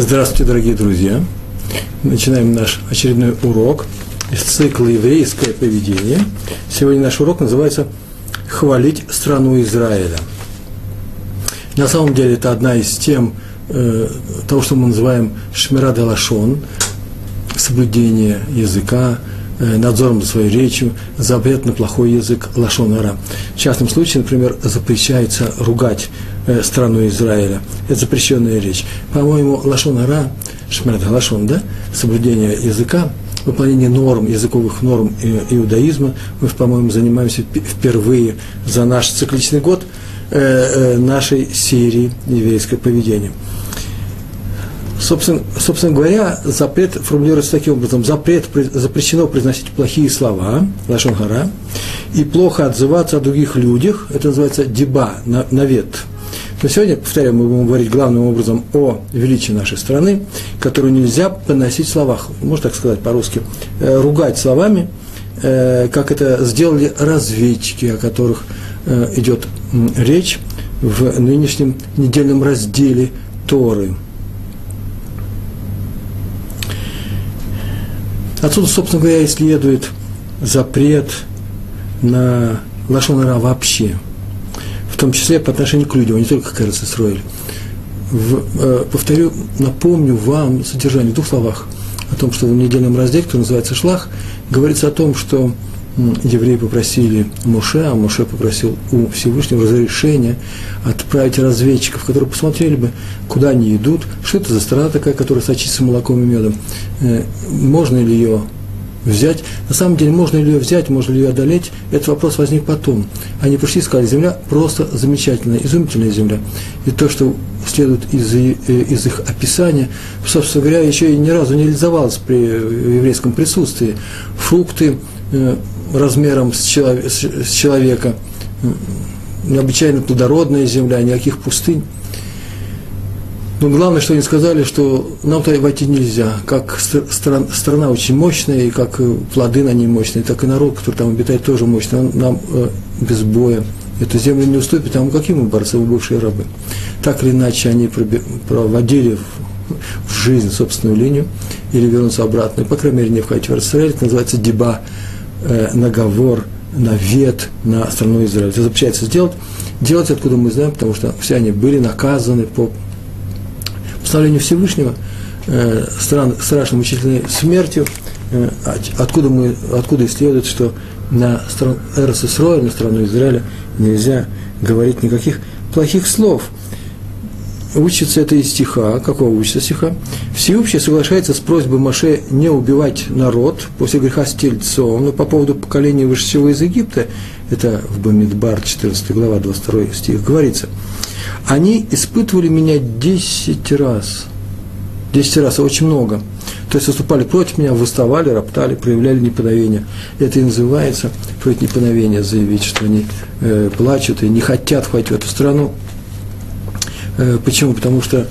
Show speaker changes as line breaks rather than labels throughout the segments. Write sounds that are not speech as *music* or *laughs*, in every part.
Здравствуйте, дорогие друзья! Начинаем наш очередной урок из цикла «Еврейское поведение». Сегодня наш урок называется «Хвалить страну Израиля». На самом деле это одна из тем э, того, что мы называем «Шмира де лашон», соблюдение языка, надзором за своей речью, запрет на плохой язык лашонара. В частном случае, например, запрещается ругать э, страну Израиля. Это запрещенная речь. По-моему, лашонара, шмерд лашон, да, соблюдение языка, выполнение норм, языковых норм иудаизма, мы, по-моему, занимаемся впервые за наш цикличный год э, нашей серии еврейское поведение. Собственно, собственно говоря, запрет формулируется таким образом. Запрет, запрещено произносить плохие слова, лашон гара, и плохо отзываться о других людях, это называется деба, навет. Но сегодня, повторяю, мы будем говорить главным образом о величии нашей страны, которую нельзя поносить в словах, можно так сказать по-русски, э, ругать словами, э, как это сделали разведчики, о которых э, идет речь в нынешнем недельном разделе Торы – Отсюда, собственно говоря, и следует запрет на лошонара вообще, в том числе по отношению к людям, а не только к Эрцисроэль. Э, повторю, напомню вам содержание в двух словах о том, что в недельном разделе, который называется «Шлах», говорится о том, что евреи попросили Муше, а Муше попросил у Всевышнего разрешения отправить разведчиков, которые посмотрели бы, куда они идут, что это за страна такая, которая сочится молоком и медом, э, можно ли ее взять. На самом деле, можно ли ее взять, можно ли ее одолеть, этот вопрос возник потом. Они пришли и сказали, земля просто замечательная, изумительная земля. И то, что следует из, э, из их описания, собственно говоря, еще и ни разу не реализовалось при еврейском присутствии. Фрукты, э, размером с, человек, с человека, необычайно плодородная земля, никаких пустынь. Но главное, что они сказали, что нам туда войти нельзя. Как страна, страна очень мощная, и как плоды на ней мощные, так и народ, который там обитает, тоже мощный. Он нам э, без боя эту землю не уступит, а мы какие мы борцы, мы бывшие рабы. Так или иначе, они проводили в, в жизнь собственную линию или вернуться обратно. И, по крайней мере, не входить в Израиль. Это называется деба э, наговор, навет на страну Израиль. Это запрещается сделать. Делать откуда мы знаем, потому что все они были наказаны по постановлению Всевышнего э, стран, страшной мучительной смертью, э, откуда, мы, откуда и что на страну РССР, на страну Израиля нельзя говорить никаких плохих слов – учится это из стиха. Какого учится стиха? Всеобщее соглашается с просьбой Маше не убивать народ после греха с тельцом. Но по поводу поколения вышедшего из Египта, это в Бамидбар, 14 глава, 22 стих, говорится, они испытывали меня 10 раз. 10 раз, очень много. То есть выступали против меня, выставали, роптали, проявляли неповиновение. Это и называется против неповиновения, заявить, что они э, плачут и не хотят входить в эту страну. Э, почему? Потому что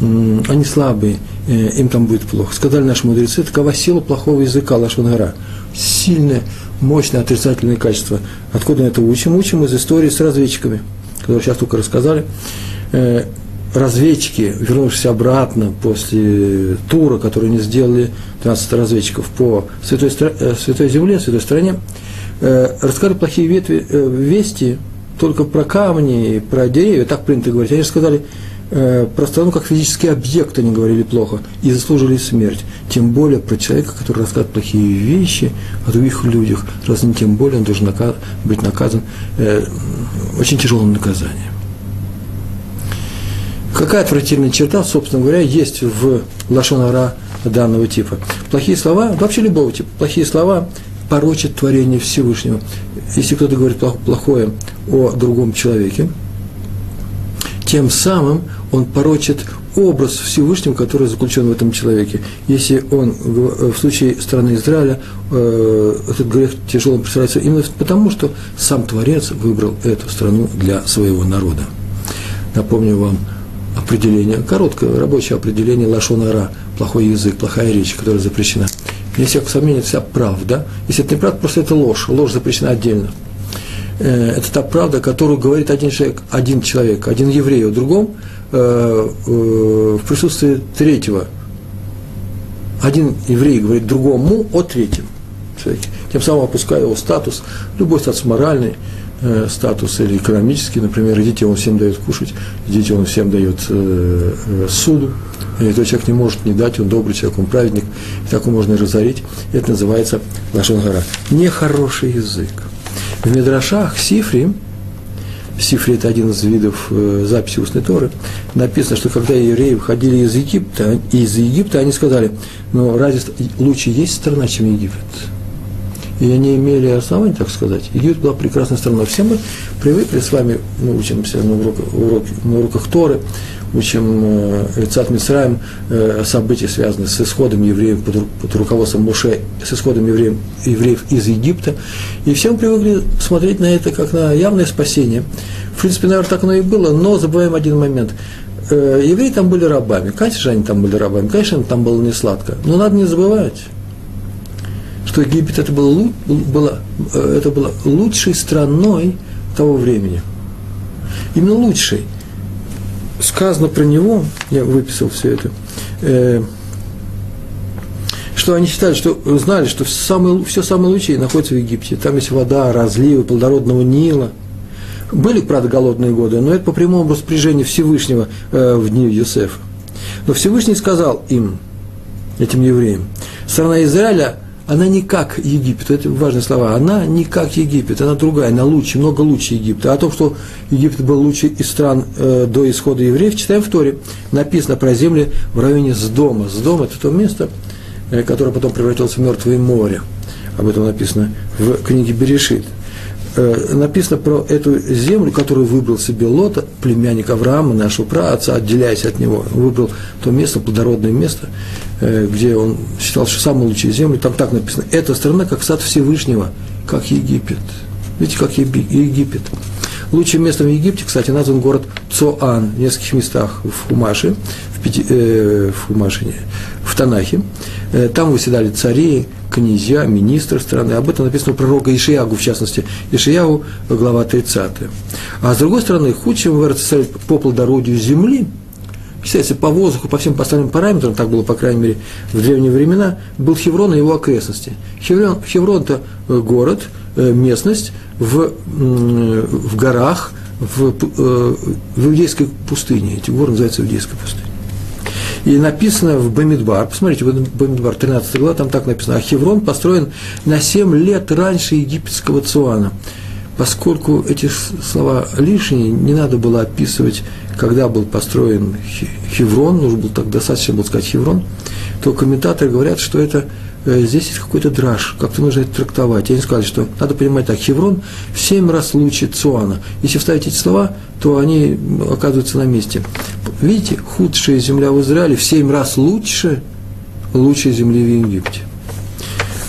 они слабые, э, им там будет плохо. Сказали наши мудрецы, такова сила плохого языка Лашонгара. Сильное, мощное отрицательное качество. Откуда мы это учим? Учим из истории с разведчиками, которые сейчас только рассказали. Э, разведчики, вернувшись обратно после тура, который они сделали, 12 разведчиков по Святой, Святой Земле, Святой стране, рассказали плохие ветви, вести только про камни, про деревья, так принято говорить. Они же сказали, э, про страну как физический объект они говорили плохо и заслужили смерть. Тем более про человека, который рассказывает плохие вещи о других людях, раз не тем более он должен наказ, быть наказан э, очень тяжелым наказанием. Какая отвратительная черта, собственно говоря, есть в лашонара данного типа? Плохие слова, вообще любого типа, плохие слова порочат творение Всевышнего. Если кто-то говорит плохое о другом человеке, тем самым он порочит образ Всевышнего, который заключен в этом человеке. Если он в случае страны Израиля э, этот грех тяжелым представляется именно потому, что сам Творец выбрал эту страну для своего народа. Напомню вам определение, короткое рабочее определение лашонара, плохой язык, плохая речь, которая запрещена – вне всякого сомнения, это вся правда. Если это не правда, просто это ложь. Ложь запрещена отдельно. Э, это та правда, которую говорит один человек, один человек, один еврей о другом, э, э, в присутствии третьего. Один еврей говорит другому о третьем человеке, тем самым опуская его статус, любой статус моральный, статус или экономический, например, идите, он всем дает кушать, идите, он всем дает э, суду, этот человек не может не дать, он добрый человек, он праведник, и так его можно разорить. Это называется Лашон Гора. Нехороший язык. В Медрашах Сифри, Сифри – это один из видов э, записи устной Торы, написано, что когда евреи выходили из Египта, из Египта они сказали, ну разве лучше есть страна, чем Египет? И они имели основания, так сказать. Египет была прекрасной страной. Все мы привыкли с вами, мы учимся на уроках, урок, на уроках Торы, учим э, Цат Мисраем э, события, связанные с исходом евреев под, под руководством Моше, с исходом евреев, евреев из Египта. И все мы привыкли смотреть на это как на явное спасение. В принципе, наверное, так оно и было, но забываем один момент. Э, евреи там были рабами. Конечно же, они там были рабами. Конечно, там было не сладко. Но надо не забывать что Египет это было, было, э, это было лучшей страной того времени. Именно лучшей. Сказано про него, я выписал все это, э, что они считали, что знали, что самое, все самое лучшее находится в Египте. Там есть вода, разливы, плодородного Нила. Были, правда, голодные годы, но это по прямому распоряжению Всевышнего э, в дни Юсефа. Но Всевышний сказал им, этим евреям, страна Израиля – она не как Египет, это важные слова, она не как Египет, она другая, она лучше, много лучше Египта. А о том, что Египет был лучше из стран э, до исхода евреев, читаем в Торе, написано про земли в районе Сдома. Сдом – это то место, э, которое потом превратилось в мертвое море. Об этом написано в книге Берешит. Э, написано про эту землю, которую выбрал себе Лота, племянник Авраама, нашего праотца, отделяясь от него. выбрал то место, плодородное место, Э, где он считал, что самые лучшие земли, там так написано, эта страна как сад Всевышнего, как Египет. Видите, как Египет. Лучшим местом в Египте, кстати, назван город Цоан в нескольких местах в Хумаше, в, Пяти, э, в Хумаше, в Танахе. Э, там выседали цари, князья, министры страны. Об этом написано у пророка Ишиягу, в частности, Ишиягу, глава 30. А с другой стороны, худшим в по плодородию земли – считается, по воздуху, по всем остальным параметрам, так было, по крайней мере, в древние времена, был Хеврон и его окрестности. Хеврон, Хеврон – это э, город, э, местность в, в горах, в, э, в иудейской пустыне. Эти горы называются иудейской пустыней. И написано в Бамидбар, посмотрите, в Бамидбар, 13 глава, там так написано, а Хеврон построен на 7 лет раньше египетского Цуана. Поскольку эти слова лишние, не надо было описывать когда был построен Хеврон, нужно было так достаточно было сказать Хеврон, то комментаторы говорят, что это здесь есть какой-то драж, как-то нужно это трактовать. Они сказали, что надо понимать так, Хеврон в семь раз лучше Цуана. Если вставить эти слова, то они оказываются на месте. Видите, худшая земля в Израиле в семь раз лучше лучшей земли в Египте.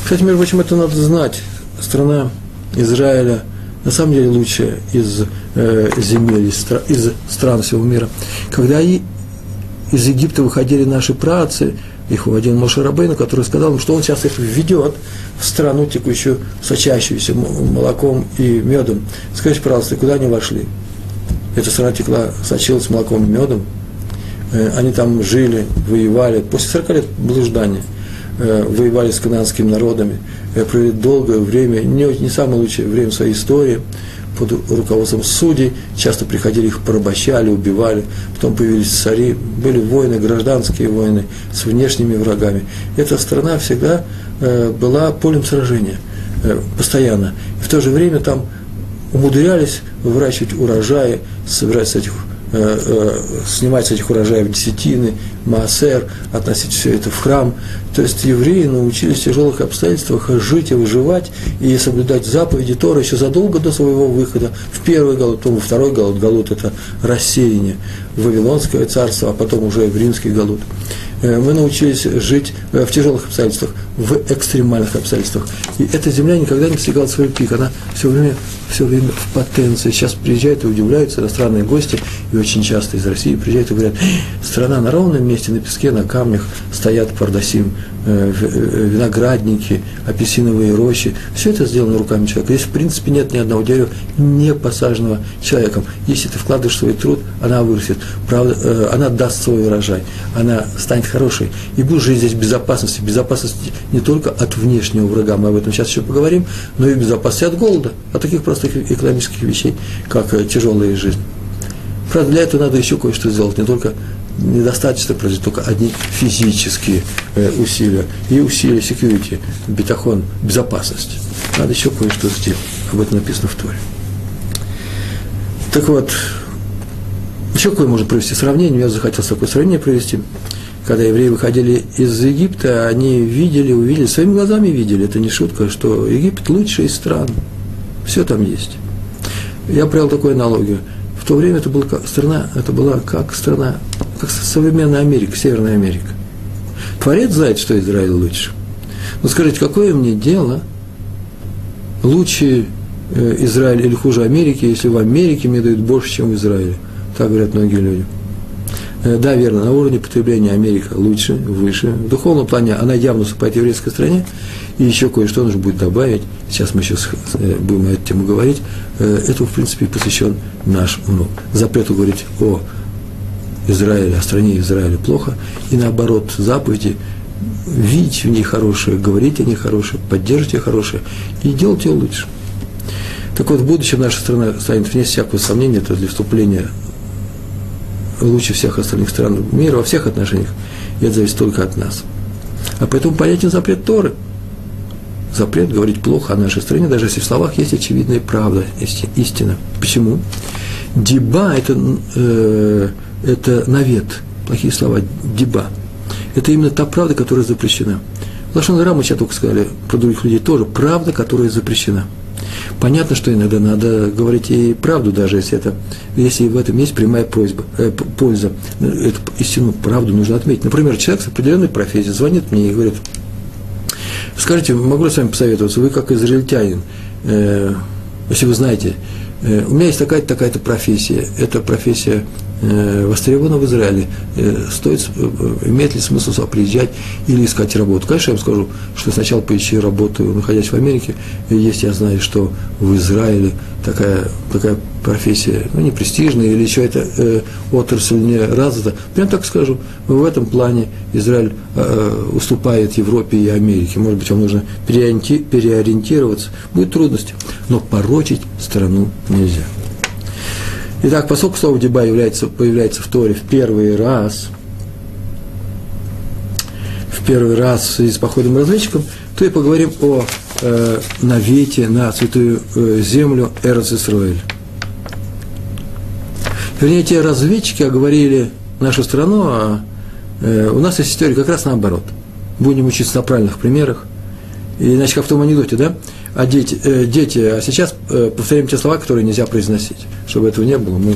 Кстати, между прочим, это надо знать. Страна Израиля на самом деле лучшая из э, земель, из, из стран всего мира. Когда и из Египта выходили наши працы, их уводил Моше Рабейну, который сказал им, что он сейчас их введет в страну, текущую, сочащуюся молоком и медом. Скажите, пожалуйста, куда они вошли? Эта страна текла, сочилась молоком и медом. Э, они там жили, воевали. После 40 лет блуждания э, воевали с канадскими народами, э, провели долгое время, не, не самое лучшее время своей истории – под руководством судей, часто приходили их порабощали, убивали, потом появились цари, были войны, гражданские войны с внешними врагами. Эта страна всегда э, была полем сражения, э, постоянно. И в то же время там умудрялись выращивать урожаи, собирать с этих снимать с этих урожаев десятины, маасер, относить все это в храм. То есть евреи научились в тяжелых обстоятельствах жить и выживать, и соблюдать заповеди Тора еще задолго до своего выхода в первый голод, потом во второй голод. Голод – это рассеяние, Вавилонское царство, а потом уже римский голод. Э, мы научились жить в тяжелых обстоятельствах, в экстремальных обстоятельствах. И эта земля никогда не достигала свой пик, она все время все время в потенции. Сейчас приезжают и удивляются иностранные гости, и очень часто из России приезжают и говорят, страна на ровном месте, на песке, на камнях стоят пардасим, э, э, виноградники, апельсиновые рощи. Все это сделано руками человека. Здесь, в принципе, нет ни одного дерева, не посаженного человеком. Если ты вкладываешь свой труд, она вырастет. Правда, э, она даст свой урожай. Она станет хорошей. И будет жить здесь в безопасности. Безопасность не только от внешнего врага, мы об этом сейчас еще поговорим, но и безопасности от голода, от таких простых экономических вещей, как э, тяжелая жизнь. Правда, для этого надо еще кое-что сделать, не только недостаточно произвести только одни физические э, усилия и усилия security, бетахон, безопасность. Надо еще кое-что сделать. Об этом написано в Торе. Так вот, еще какое можно провести сравнение? Я захотел такое сравнение провести. Когда евреи выходили из Египта, они видели, увидели, своими глазами видели, это не шутка, что Египет лучший из стран. Все там есть. Я привел такую аналогию. В то время это была страна, это была как страна, как современная Америка, Северная Америка. Творец знает, что Израиль лучше. Но скажите, какое мне дело, лучше э, Израиль или хуже Америки, если в Америке мне дают больше, чем в Израиле? Так говорят многие люди. Э, да, верно, на уровне потребления Америка лучше, выше. В духовном плане она явно уступает еврейской стране. И еще кое-что нужно будет добавить. Сейчас мы сейчас э, будем на эту тему говорить. Э, этому, в принципе, посвящен наш урок. Запрету говорить о Израиле, о стране Израиля плохо. И наоборот, заповеди видеть в ней хорошее, говорить о ней хорошее, поддерживать ее хорошее и делать ее лучше. Так вот, в будущем наша страна станет вне всякого сомнения, это для вступления лучше всех остальных стран мира во всех отношениях, и это зависит только от нас. А поэтому понятен запрет Торы. Запрет говорить плохо о нашей стране, даже если в словах есть очевидная правда, истина. Почему? Диба – это, э, это навет, плохие слова, диба. Это именно та правда, которая запрещена. Лашон мы сейчас только сказали, про других людей тоже, правда, которая запрещена – Понятно, что иногда надо говорить и правду, даже если, это, если в этом есть прямая просьба, э, польза. Эту истину, правду нужно отметить. Например, человек с определенной профессией звонит мне и говорит, скажите, могу я с вами посоветоваться, вы как израильтянин, э, если вы знаете, э, у меня есть такая-то, такая-то профессия, эта профессия Э, востребовано в Израиле, э, стоит, э, имеет ли смысл сюда приезжать или искать работу. Конечно, я вам скажу, что сначала поищи работу, находясь в Америке, если я знаю, что в Израиле такая, такая профессия, ну, не престижная, или еще эта э, отрасль не развита, прям так скажу, в этом плане Израиль э, уступает Европе и Америке. Может быть, вам нужно переориентироваться, будет трудности, но порочить страну нельзя. Итак, поскольку слово «деба» является, появляется в Торе в первый раз, в первый раз с походом разведчиком, то и поговорим о э, навете на святую э, землю Эрц Исраэль. Вернее, те разведчики оговорили нашу страну, а э, у нас есть история как раз наоборот. Будем учиться на правильных примерах. Иначе как в том анекдоте, да? А дети, э, дети, а сейчас э, повторяем те слова, которые нельзя произносить. Чтобы этого не было, мы,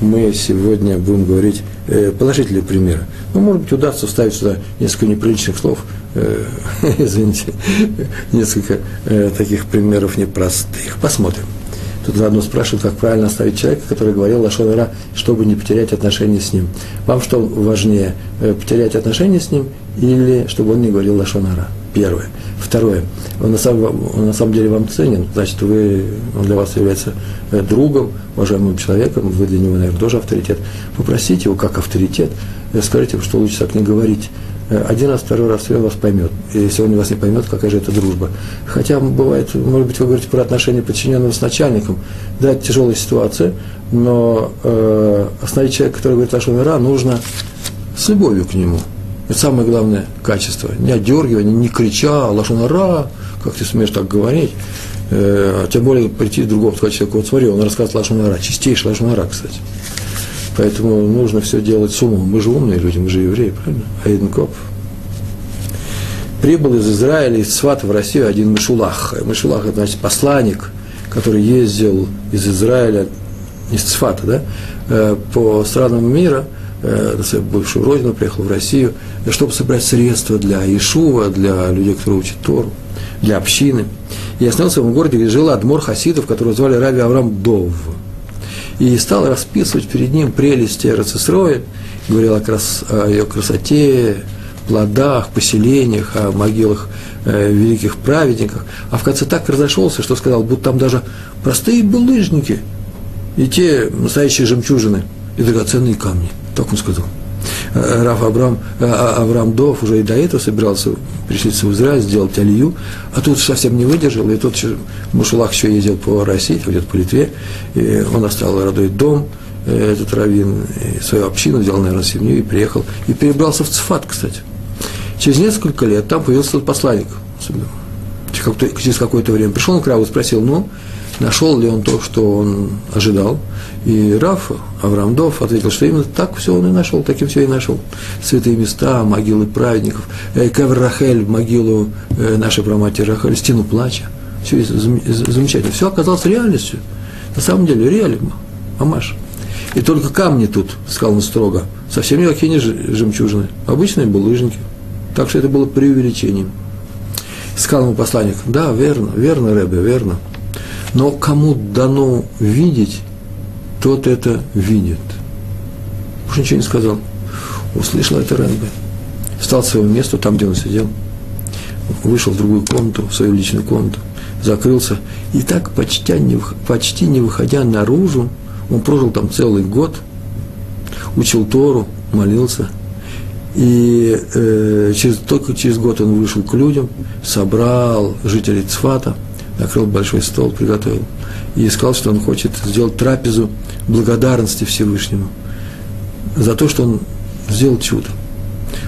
мы сегодня будем говорить э, положительные примеры. Ну, может быть, удастся вставить сюда несколько неприличных слов, э, *laughs* извините, несколько э, таких примеров непростых. Посмотрим. Тут заодно спрашивают, как правильно оставить человека, который говорил Лашонара, чтобы не потерять отношения с ним. Вам что важнее, э, потерять отношения с ним или чтобы он не говорил Лашонара? Первое. Второе. Он на, самом, он на самом деле вам ценен, значит, вы, он для вас является э, другом, уважаемым человеком, вы для него, наверное, тоже авторитет. Попросите его как авторитет, э, скажите, что лучше так не говорить. Э, один раз, второй раз, и он вас поймет. И если он вас не поймет, какая же это дружба. Хотя бывает, может быть, вы говорите про отношения подчиненного с начальником. Да, это тяжелая ситуация, но э, остановить человека, который говорит о мира, нужно с любовью к нему – это самое главное качество. Не отдергивание, не крича, лошонара, как ты смеешь так говорить. Э, а тем более прийти к другому сказать человеку, вот смотри, он рассказывает лошонара, чистейший лошонара, кстати. Поэтому нужно все делать с умом. Мы же умные люди, мы же евреи, правильно? Аиден Коп. Прибыл из Израиля, из Свата в Россию один Мишулах. Мишулах – это значит посланник, который ездил из Израиля, из Цфата, да, э, по странам мира – Э, на свою бывшую родину, приехал в Россию, чтобы собрать средства для Ишува, для людей, которые учат Тору. для общины. И остановился в городе, где жил Адмор Хасидов, которого звали Рави Авраам Дов. И стал расписывать перед ним прелести Рацисроя, говорил о, крас, о ее красоте, плодах, поселениях, о могилах э, великих праведниках. А в конце так разошелся, что сказал, будто там даже простые булыжники и те настоящие жемчужины и драгоценные камни. Так он сказал. Э, Раф Авраам, э, Авраам Дов уже и до этого собирался пришлиться в Израиль, сделать алию, а тут совсем не выдержал, и тот Мушулах еще ездил по России, где-то по Литве, и он оставил родной дом, э, этот раввин, свою общину, взял, наверное, семью и приехал, и перебрался в Цфат, кстати. Через несколько лет там появился посланник, через какое-то время. Пришел он к Раву и спросил, ну, нашел ли он то, что он ожидал. И Раф, Авраам ответил, что именно так все он и нашел, таким все и нашел. Святые места, могилы праведников, э, Кевр Рахель, могилу э, нашей праматери Рахель, стену плача. Все замечательно. Все оказалось реальностью. На самом деле, реально, Амаш. И только камни тут, сказал он строго, совсем никакие не жемчужины, обычные булыжники. Так что это было преувеличением. Сказал ему посланник, да, верно, верно, Рэбе, верно. Но кому дано видеть, тот это видит. Уж ничего не сказал. Услышал это Рэбе. Встал с своего места, там, где он сидел. Вышел в другую комнату, в свою личную комнату. Закрылся. И так, почти не, почти не выходя наружу, он прожил там целый год, учил Тору, молился. И э, через, только через год он вышел к людям, собрал жителей Цфата – накрыл большой стол, приготовил. И сказал, что он хочет сделать трапезу благодарности Всевышнему за то, что он сделал чудо.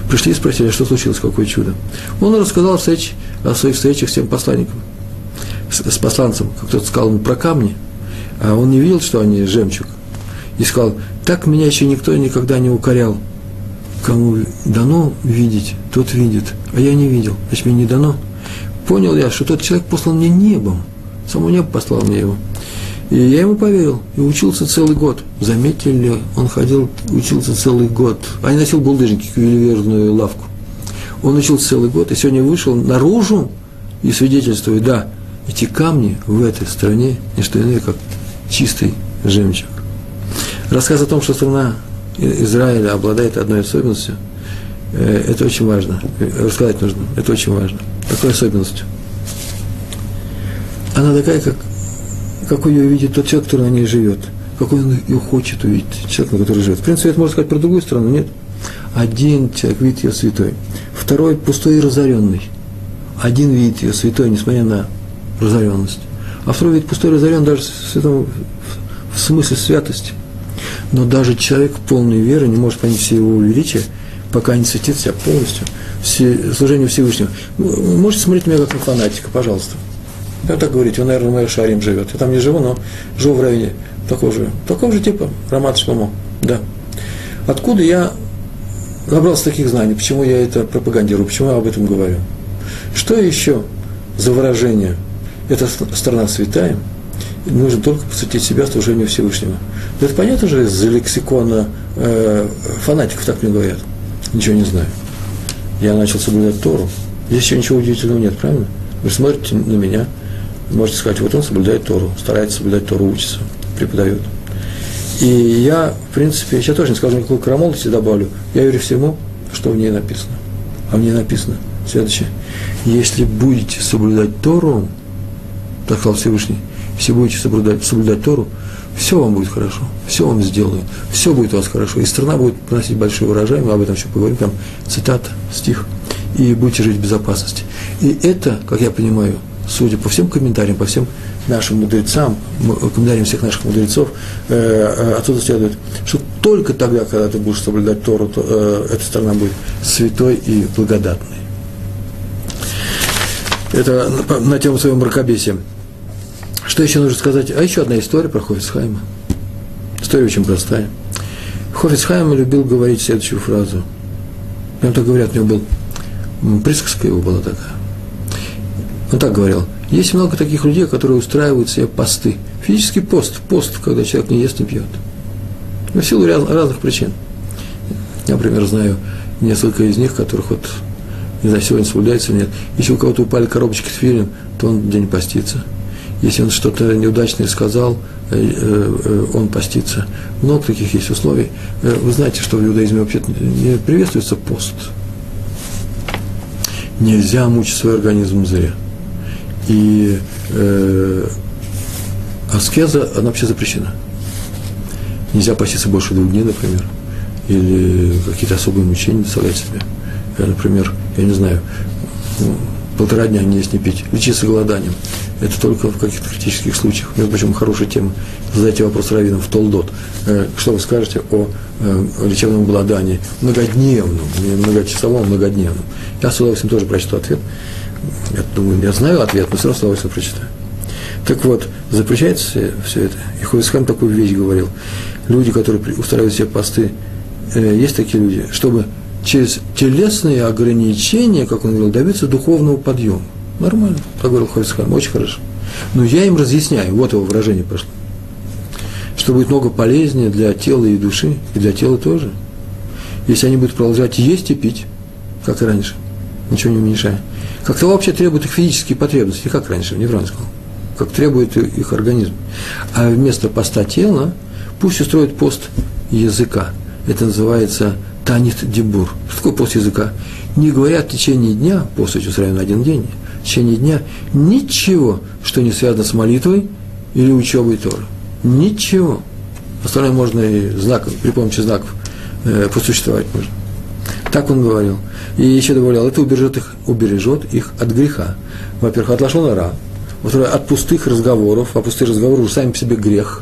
Пришли и спросили, а что случилось, какое чудо. Он рассказал встреч, о своих встречах с тем посланником, с, с посланцем, как кто-то сказал ему про камни, а он не видел, что они жемчуг. И сказал, так меня еще никто никогда не укорял. Кому дано видеть, тот видит, а я не видел, значит, мне не дано – понял я, что тот человек послал мне небом. Само небо послал мне его. И я ему поверил, и учился целый год. Заметили ли, он ходил, учился целый год. А не носил булдыжники, ювелирную лавку. Он учился целый год, и сегодня вышел наружу и свидетельствует, да, эти камни в этой стране не что иное, как чистый жемчуг. Рассказ о том, что страна Израиля обладает одной особенностью, э, это очень важно. Рассказать нужно, это очень важно такой особенностью. Она такая, как, какой ее видит тот человек, который на ней живет, какой он ее хочет увидеть, человек, на который живет. В принципе, это можно сказать про другую страну, нет? Один человек видит ее святой, второй пустой и разоренный. Один видит ее святой, несмотря на разоренность. А второй видит пустой и разорен даже в, святом, в смысле святости. Но даже человек полной веры не может понять все его величия, пока не светит себя полностью – служению Всевышнему. Вы можете смотреть меня как на фанатика, пожалуйста. Я так говорите, он, наверное, в моем Шарим живет. Я там не живу, но живу в районе такого же, такого же типа, Рамат Шломо. Да. Откуда я набрался таких знаний, почему я это пропагандирую, почему я об этом говорю? Что еще за выражение? Это страна святая, нужно только посвятить себя служению Всевышнего. это понятно же из лексикона э, фанатиков, так мне говорят. Ничего не знаю я начал соблюдать Тору. Здесь еще ничего удивительного нет, правильно? Вы смотрите на меня, можете сказать, вот он соблюдает Тору, старается соблюдать Тору, учится, преподает. И я, в принципе, я тоже не скажу никакой крамолости добавлю, я верю всему, что в ней написано. А в ней написано следующее. Если будете соблюдать Тору, так сказал Всевышний, если будете соблюдать, соблюдать Тору, все вам будет хорошо, все вам сделаю, все будет у вас хорошо, и страна будет приносить большой урожай, мы об этом еще поговорим, там цитата, стих, и будете жить в безопасности. И это, как я понимаю, судя по всем комментариям, по всем нашим мудрецам, комментариям всех наших мудрецов, э, э, отсюда следует, что только тогда, когда ты будешь соблюдать Тору, то э, эта страна будет святой и благодатной. Это на, на тему своего мракобесия. Что еще нужно сказать? А еще одна история про Хофицхайма. История очень простая. Хофицхайм любил говорить следующую фразу. Прям так говорят, у него был, присказка его была такая. Он так говорил. Есть много таких людей, которые устраивают себе посты. Физический пост, пост, когда человек не ест, не пьет. В силу разных причин. Я, например, знаю несколько из них, которых вот не знаю, сегодня соблюдается или нет. Если у кого-то упали коробочки тфилин, то он день постится. Если он что-то неудачное сказал, э, э, он постится. Много таких есть условий. Вы знаете, что в иудаизме вообще не приветствуется пост. Нельзя мучить свой организм зря. И э, аскеза, она вообще запрещена. Нельзя поститься больше двух дней, например, или какие-то особые мучения доставлять себе. Например, я не знаю, полтора дня не есть, не пить, лечиться голоданием. Это только в каких-то критических случаях. Между прочим, хорошая тема. Задайте вопрос раввинам в Толдот. Э, что вы скажете о э, лечебном голодании? Многодневном, не многочасовом, многодневном. Я с удовольствием тоже прочту ответ. Я думаю, я знаю ответ, но все равно с удовольствием прочитаю. Так вот, запрещается все это. И Хойсхан такую вещь говорил. Люди, которые устраивают себе посты, э, есть такие люди, чтобы через телесные ограничения, как он говорил, добиться духовного подъема. Нормально, так говорил Хойсхан, очень хорошо. Но я им разъясняю, вот его выражение прошло, что будет много полезнее для тела и души, и для тела тоже, если они будут продолжать есть и пить, как и раньше, ничего не уменьшая. Как того вообще требуют их физические потребности, как раньше, не сказал, как требует их организм. А вместо поста тела пусть устроит пост языка. Это называется танит дебур. Что такое пост языка? Не говорят в течение дня, пост устраиваем на один день, в течение дня ничего, что не связано с молитвой или учебой Торы. Ничего. Остальное можно и знаком, при помощи знаков э, посуществовать можно. Так он говорил. И еще добавлял, это убережет их, убережет их от греха. Во-первых, от лошона ра, во-вторых, от пустых разговоров, а пустые разговоры уже сами по себе грех.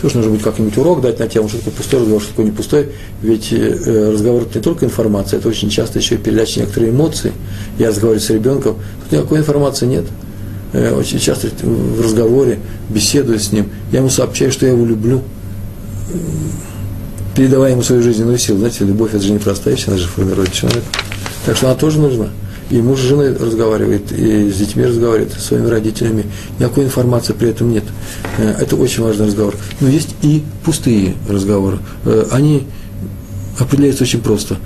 Тоже нужно будет как-нибудь урок дать на тему, что такое пустой разговор, что такое не пустой. Ведь э, разговор это не только информация, это очень часто еще и передача некоторые эмоции. Я разговариваю с ребенком, тут никакой информации нет. Э, очень часто в разговоре, беседуя с ним, я ему сообщаю, что я его люблю передавая ему свою жизненную силу. Знаете, любовь – это же не простая вещь, она же формирует человека. Так что она тоже нужна. И муж с женой разговаривает, и с детьми разговаривает, с своими родителями. Никакой информации при этом нет. Э, это очень важный разговор. Но есть и пустые разговоры. Э, они определяются очень просто.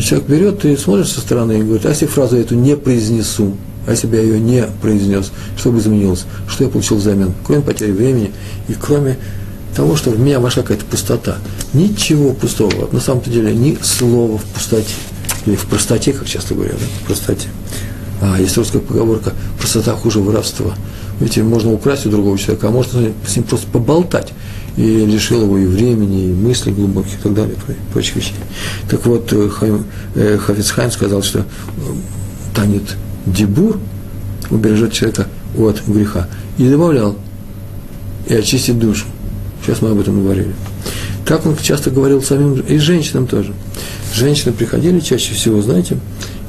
Человек берет и смотрит со стороны и говорит, а если фразу эту не произнесу, а если бы я ее не произнес, что бы изменилось? Что я получил взамен? Кроме потери времени и кроме того, что в меня вошла какая-то пустота. Ничего пустого. На самом деле ни слова в пустоте. Или в простоте, как часто говорят, да? в простоте. А есть русская поговорка «простота хуже воровства». Видите, можно украсть у другого человека, а можно с ним просто поболтать. И лишил его и времени, и мыслей глубоких, и так далее, и прочих вещей. Так вот, э, э, Хафицхайм сказал, что э, танет дебур убережет человека от греха. И добавлял, и очистит душу. Сейчас мы об этом говорили. Так он часто говорил самим, и женщинам тоже. Женщины приходили чаще всего, знаете,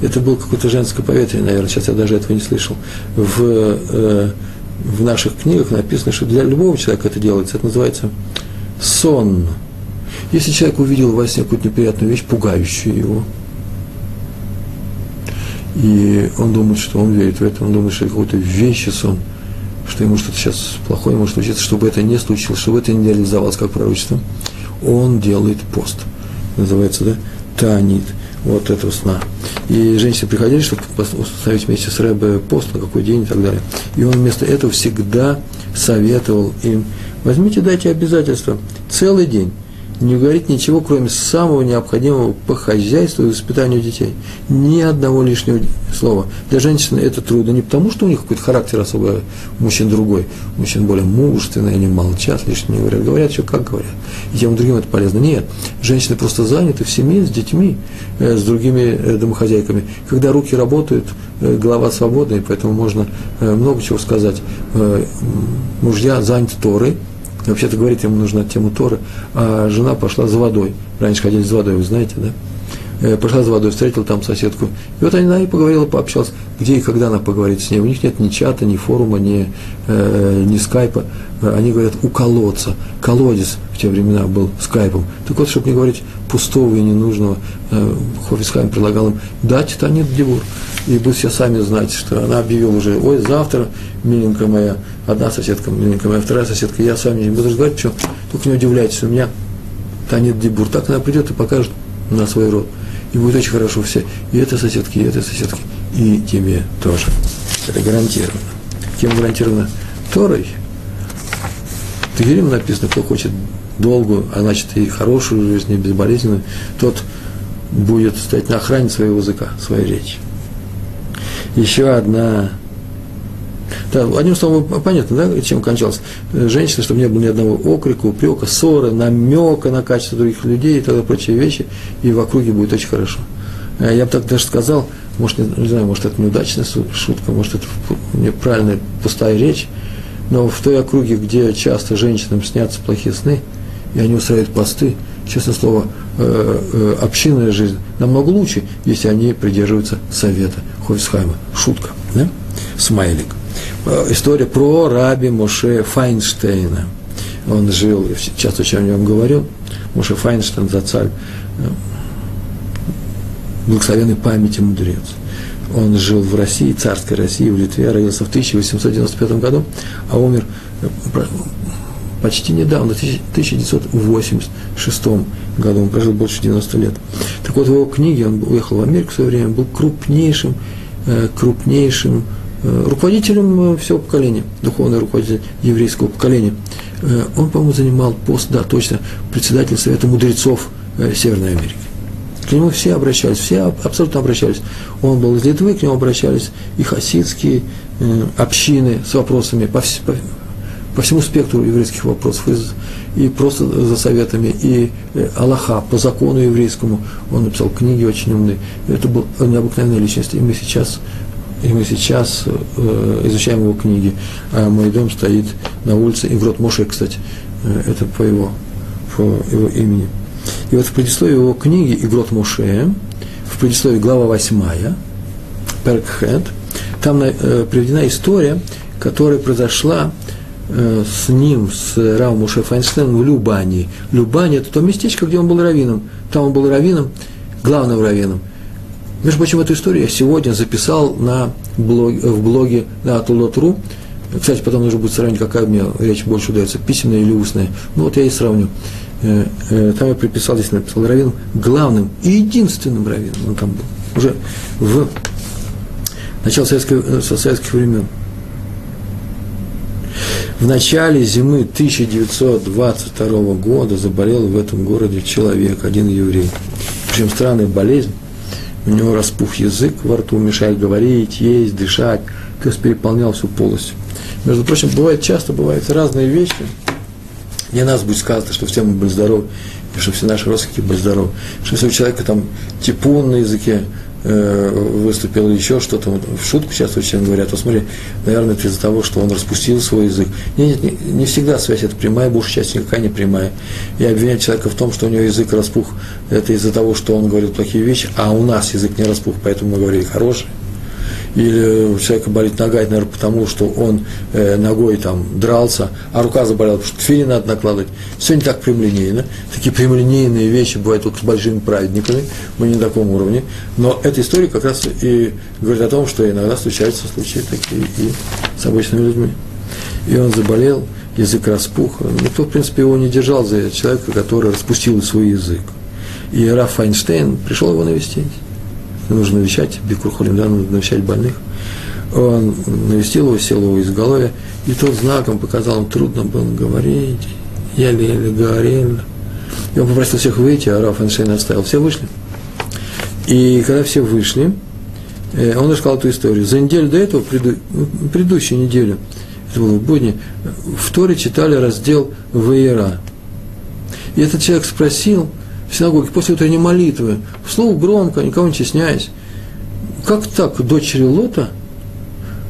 это было какое-то женское поветрие, наверное, сейчас я даже этого не слышал. В, э, в наших книгах написано, что для любого человека это делается, это называется сон. Если человек увидел во сне какую-то неприятную вещь, пугающую его, и он думает, что он верит в это, он думает, что это какой-то вещи сон – что ему что-то сейчас плохое может случиться, чтобы это не случилось, чтобы это не реализовалось как пророчество, он делает пост. Называется, да, танит вот этого сна. И женщины приходили, чтобы установить вместе с Рэбе пост на какой день и так далее. И он вместо этого всегда советовал им, возьмите, дайте обязательства, целый день не говорить ничего, кроме самого необходимого по хозяйству и воспитанию детей. Ни одного лишнего слова. Для женщины это трудно не потому, что у них какой-то характер особый, у мужчин другой. Мужчин более мужественный, они молчат, лишнего не говорят. Говорят еще как говорят. И тем другим это полезно. Нет, женщины просто заняты в семье, с детьми, э, с другими э, домохозяйками. Когда руки работают, э, голова свободна, и поэтому можно много чего сказать. Мужья заняты Торой, вообще-то говорить ему нужно тему Торы, а жена пошла за водой. Раньше ходили за водой, вы знаете, да? Э, пошла за водой, встретила там соседку. И вот она и поговорила, пообщалась, где и когда она поговорит с ней. У них нет ни чата, ни форума, ни, э, ни скайпа. Они говорят у колодца. Колодец в те времена был скайпом. Так вот, чтобы не говорить пустого и ненужного, э, Хофисхайм предлагал им дать Танит Дивур. И будут все сами знать, что она объявила уже, ой, завтра, миленькая моя, одна соседка, миленькая моя, вторая соседка, я с вами не буду разговаривать, что, только не удивляйтесь, у меня Танит Дибур. Так она придет и покажет на свой род. и будет очень хорошо все. И это соседки, и это соседки, и тебе тоже. Это гарантированно. Кем гарантировано? Торой. Тегерим написано, кто хочет долгую, а значит и хорошую жизнь, и безболезненную, тот будет стоять на охране своего языка, своей речи. Еще одна да, одним словом, понятно, да, чем кончалось. Женщина, чтобы не было ни одного окрика, упрека, ссоры, намека на качество других людей и тогда прочие вещи, и в округе будет очень хорошо. Э, я бы так даже сказал, может, не, не знаю, может, это неудачная шутка, может, это неправильная пустая речь, но в той округе, где часто женщинам снятся плохие сны, и они устраивают посты, честное слово, э, э, общинная жизнь намного лучше, если они придерживаются совета Хойсхайма. Шутка, да? Смайлик. Э, история про раби Моше Файнштейна. Он жил, часто очень о нем говорил, Моше Файнштейн, за царь, э, благословенной памяти мудрец. Он жил в России, царской России, в Литве, родился в 1895 году, а умер э, почти недавно, в 1986 году, он прожил больше 90 лет. Так вот, в его книге, он уехал в Америку в свое время, был крупнейшим, крупнейшим руководителем э, всего поколения, духовный руководитель еврейского поколения. Э, он, по-моему, занимал пост, да, точно, председатель Совета мудрецов Северной Америки. К нему все обращались, все абсолютно обращались. Он был из Литвы, к нему обращались и хасидские общины с вопросами по, по, по всему спектру еврейских вопросов, и, и просто за советами, и Аллаха, по закону еврейскому. Он написал книги очень умные. Это был необыкновенная личность, и мы сейчас и мы сейчас э, изучаем его книги. А мой дом стоит на улице Иврот Моше, кстати, э, это по его, по его имени. И вот в предисловии его книги Игрот Моше, в предисловии глава 8, Перкхед, там э, приведена история, которая произошла э, с ним, с Рау Моше Файнштейном в Любане. Любане – это то местечко, где он был раввином. Там он был раввином, главным раввином – между прочим, эту историю я сегодня записал на блог, в блоге на Атулот.ру. Кстати, потом нужно будет сравнить, какая мне речь больше удается, письменная или устная. Ну вот я и сравню. Э, э, там я приписал, здесь написал раввин главным и единственным раввином он там был. Уже в начало советских, э, советских времен. В начале зимы 1922 года заболел в этом городе человек, один еврей. Причем странная болезнь у него распух язык во рту, мешает говорить, есть, дышать, есть переполнял всю полость. Между прочим, бывает часто, бывают разные вещи. Не нас будет сказано, что все мы были здоровы, и что все наши родственники были здоровы. Что если у человека там типун на языке, Э, выступил еще что-то, вот, в шутку часто очень говорят, вот смотри, наверное, это из-за того, что он распустил свой язык. Нет, не, не всегда связь это прямая, большая часть никакая не прямая. И обвинять человека в том, что у него язык распух, это из-за того, что он говорит плохие вещи, а у нас язык не распух, поэтому мы говорили хорошие или у человека болит нога, это, наверное, потому что он э, ногой там дрался, а рука заболела, потому что тфили надо накладывать. Все не так прямолинейно. Такие прямолинейные вещи бывают только с большими праведниками, мы не на таком уровне. Но эта история как раз и говорит о том, что иногда случаются случаи такие и с обычными людьми. И он заболел, язык распух. Никто, в принципе, его не держал за человека, который распустил свой язык. И Раф Файнштейн пришел его навестить нужно навещать, Бикурхолим, да, нужно навещать больных. Он навестил его, сел его изголовья, и тот знаком показал, им трудно было говорить, еле-еле говорил. И он попросил всех выйти, а Раф Эйнштейн оставил. Все вышли. И когда все вышли, э, он рассказал эту историю. За неделю до этого, преду, предыдущую неделю, это было в будни, в Торе читали раздел Ваера. И этот человек спросил, в синагоге после утренней молитвы, вслух громко, никого не стесняясь. Как так дочери Лота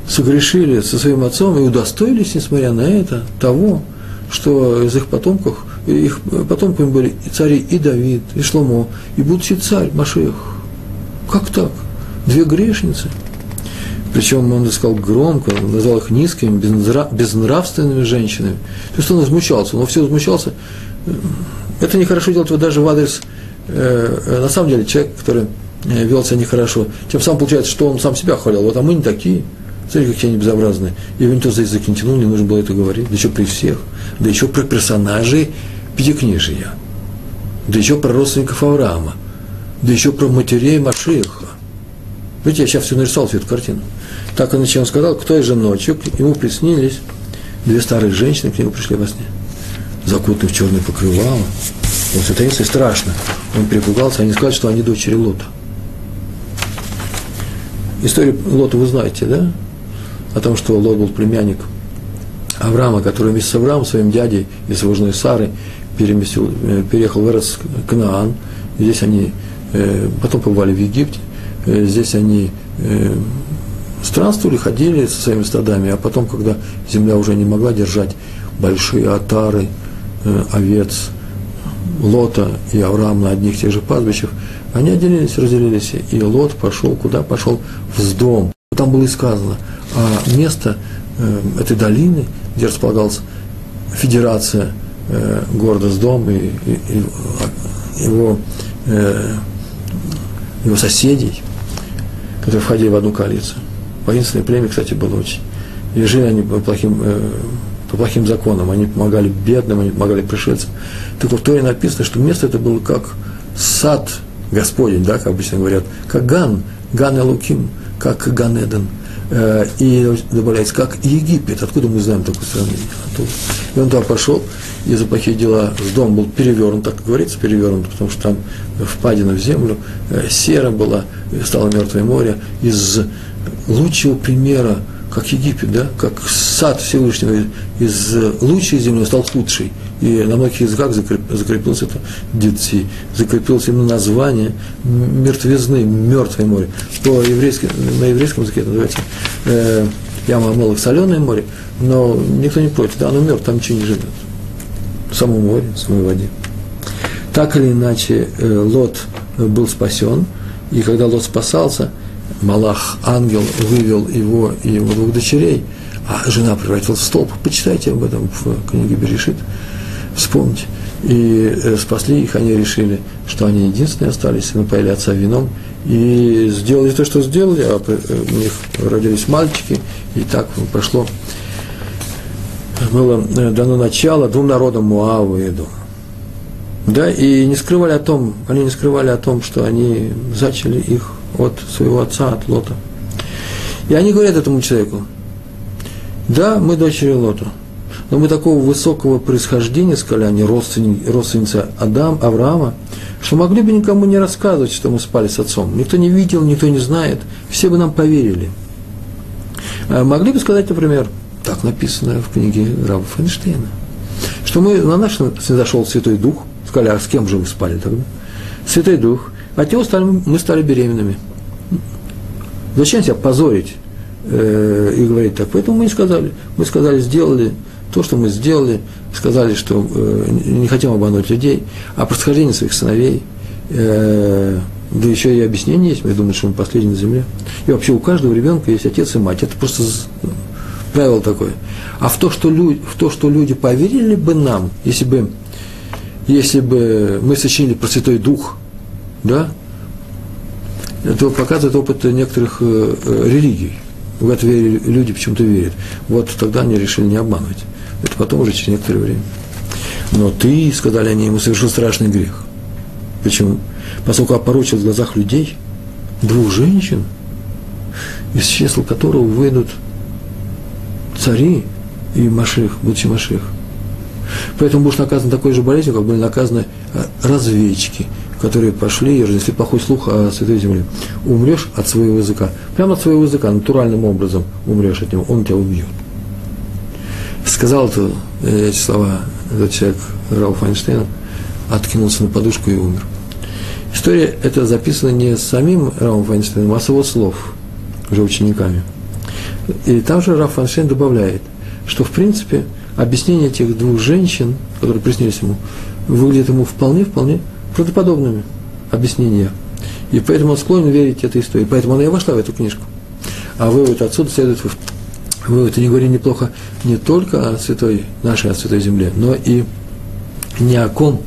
согрешили со своим отцом и удостоились, несмотря на это, того, что из их потомков, их потомками были и цари и Давид, и Шломо, и будущий царь Машех. Как так? Две грешницы. Причем он сказал громко, назвал их низкими, безнравственными женщинами. То есть он возмущался, но все возмущался это нехорошо делать вот даже в адрес, э, э, на самом деле, человек, который э, вел себя нехорошо. Тем самым получается, что он сам себя хвалил. Вот, а мы не такие. Смотри, какие они безобразные. И никто за язык не тянул, не нужно было это говорить. Да еще при всех. Да еще про персонажей Пятикнижия. Да еще про родственников Авраама. да еще про матерей Машиха. Видите, я сейчас все нарисовал всю эту картину. Так он он сказал, кто же ночью, ему приснились две старые женщины, к нему пришли во сне, закутанные в черное покрывало. Он и страшно. Он перепугался, они сказали, что они дочери Лота. Историю Лота вы знаете, да? О том, что Лот был племянник Авраама, который вместе с Авраамом, своим дядей и с его женой Сарой переместил, э, переехал в Эрос Кнаан. Здесь они э, потом побывали в Египте. Э, здесь они странствовали, ходили со своими стадами, а потом, когда земля уже не могла держать большие отары овец Лота и Авраам на одних тех же пастбищах, они отделились, разделились, и Лот пошел, куда пошел? В Сдом. Там было и сказано, а место этой долины, где располагалась федерация э, города Сдом и, и, и его, э, его соседей, которые входили в одну коалицию. Воинственное племя, кстати, было очень. И жили они по плохим, э, по плохим законам. Они помогали бедным, они помогали пришельцам. Так вот в Торе написано, что место это было как сад Господень, да, как обычно говорят, как Ган, Ган Элуким, как Ганеден. Э, и добавляется, как Египет. Откуда мы знаем такое сравнение? И он туда пошел, и за плохие дела с домом был перевернут, так говорится, перевернут, потому что там впадина в землю, э, сера была, стало мертвое море. Из лучшего примера, как Египет, да, как сад Всевышнего, из лучшей земли стал худший – и на многих языках закреп, закрепилось это дитси, закрепилось именно название мертвизны, мертвое море. По еврейски, на еврейском языке это называется э, яма Амелах соленое море, но никто не против, да, оно мертв, там ничего не живет. В самом море, самой воде. Так или иначе, э, Лот был спасен, и когда Лот спасался, Малах, ангел, вывел его и его двух дочерей, а жена превратилась в столб. Почитайте об этом в книге Берешит вспомнить. И э, спасли их, они решили, что они единственные остались, напоили отца вином, и сделали то, что сделали, а э, у них родились мальчики, и так прошло, было э, дано начало двум народам Муаву и Эдому. Да, и не скрывали о том, они не скрывали о том, что они зачали их от своего отца, от Лота. И они говорят этому человеку, да, мы дочери Лота, но мы такого высокого происхождения, сказали они, родственницы, родственницы Адам, Авраама, что могли бы никому не рассказывать, что мы спали с отцом. Никто не видел, никто не знает, все бы нам поверили. А могли бы сказать, например, так написано в книге Раба Фейнштейна, что мы, на наш зашел Святой Дух, сказали, а с кем же вы спали тогда? Святой Дух, от него стали, мы стали беременными. Зачем себя позорить э, и говорить так? Поэтому мы не сказали. Мы сказали, сделали то, что мы сделали, сказали, что э, не хотим обмануть людей, а происхождение своих сыновей, э, да еще и объяснение есть, я думаю, что мы последний на земле. И вообще у каждого ребенка есть отец и мать. Это просто правило такое. А в то, что люди, в то, что люди поверили бы нам, если бы, если бы мы сочинили про Святой Дух, да, это показывает опыт некоторых э, э религий. В это верили, люди почему-то верят. Вот тогда они решили не обманывать. Это потом уже через некоторое время. Но ты, сказали они ему, совершил страшный грех. Почему? Поскольку опорочил в глазах людей двух женщин, из числа которого выйдут цари и Маших, будущий Маших. Поэтому будешь наказан такой же болезнью, как были наказаны э, разведчики, которые пошли и разнесли плохой слух о Святой Земле. Умрешь от своего языка. Прямо от своего языка, натуральным образом умрешь от него, он тебя убьет сказал это, эти слова этот человек, Рауф Айнштейн, откинулся на подушку и умер. История эта записана не самим Рауф Айнштейном, а с его слов, уже учениками. И там же Раф Айнштейн добавляет, что в принципе объяснение этих двух женщин, которые приснились ему, выглядит ему вполне-вполне правдоподобными объяснения. И поэтому он склонен верить этой истории. Поэтому она и вошла в эту книжку. А вывод отсюда следует мы это не говорим неплохо не только о святой, нашей, о святой земле, но и ни о ком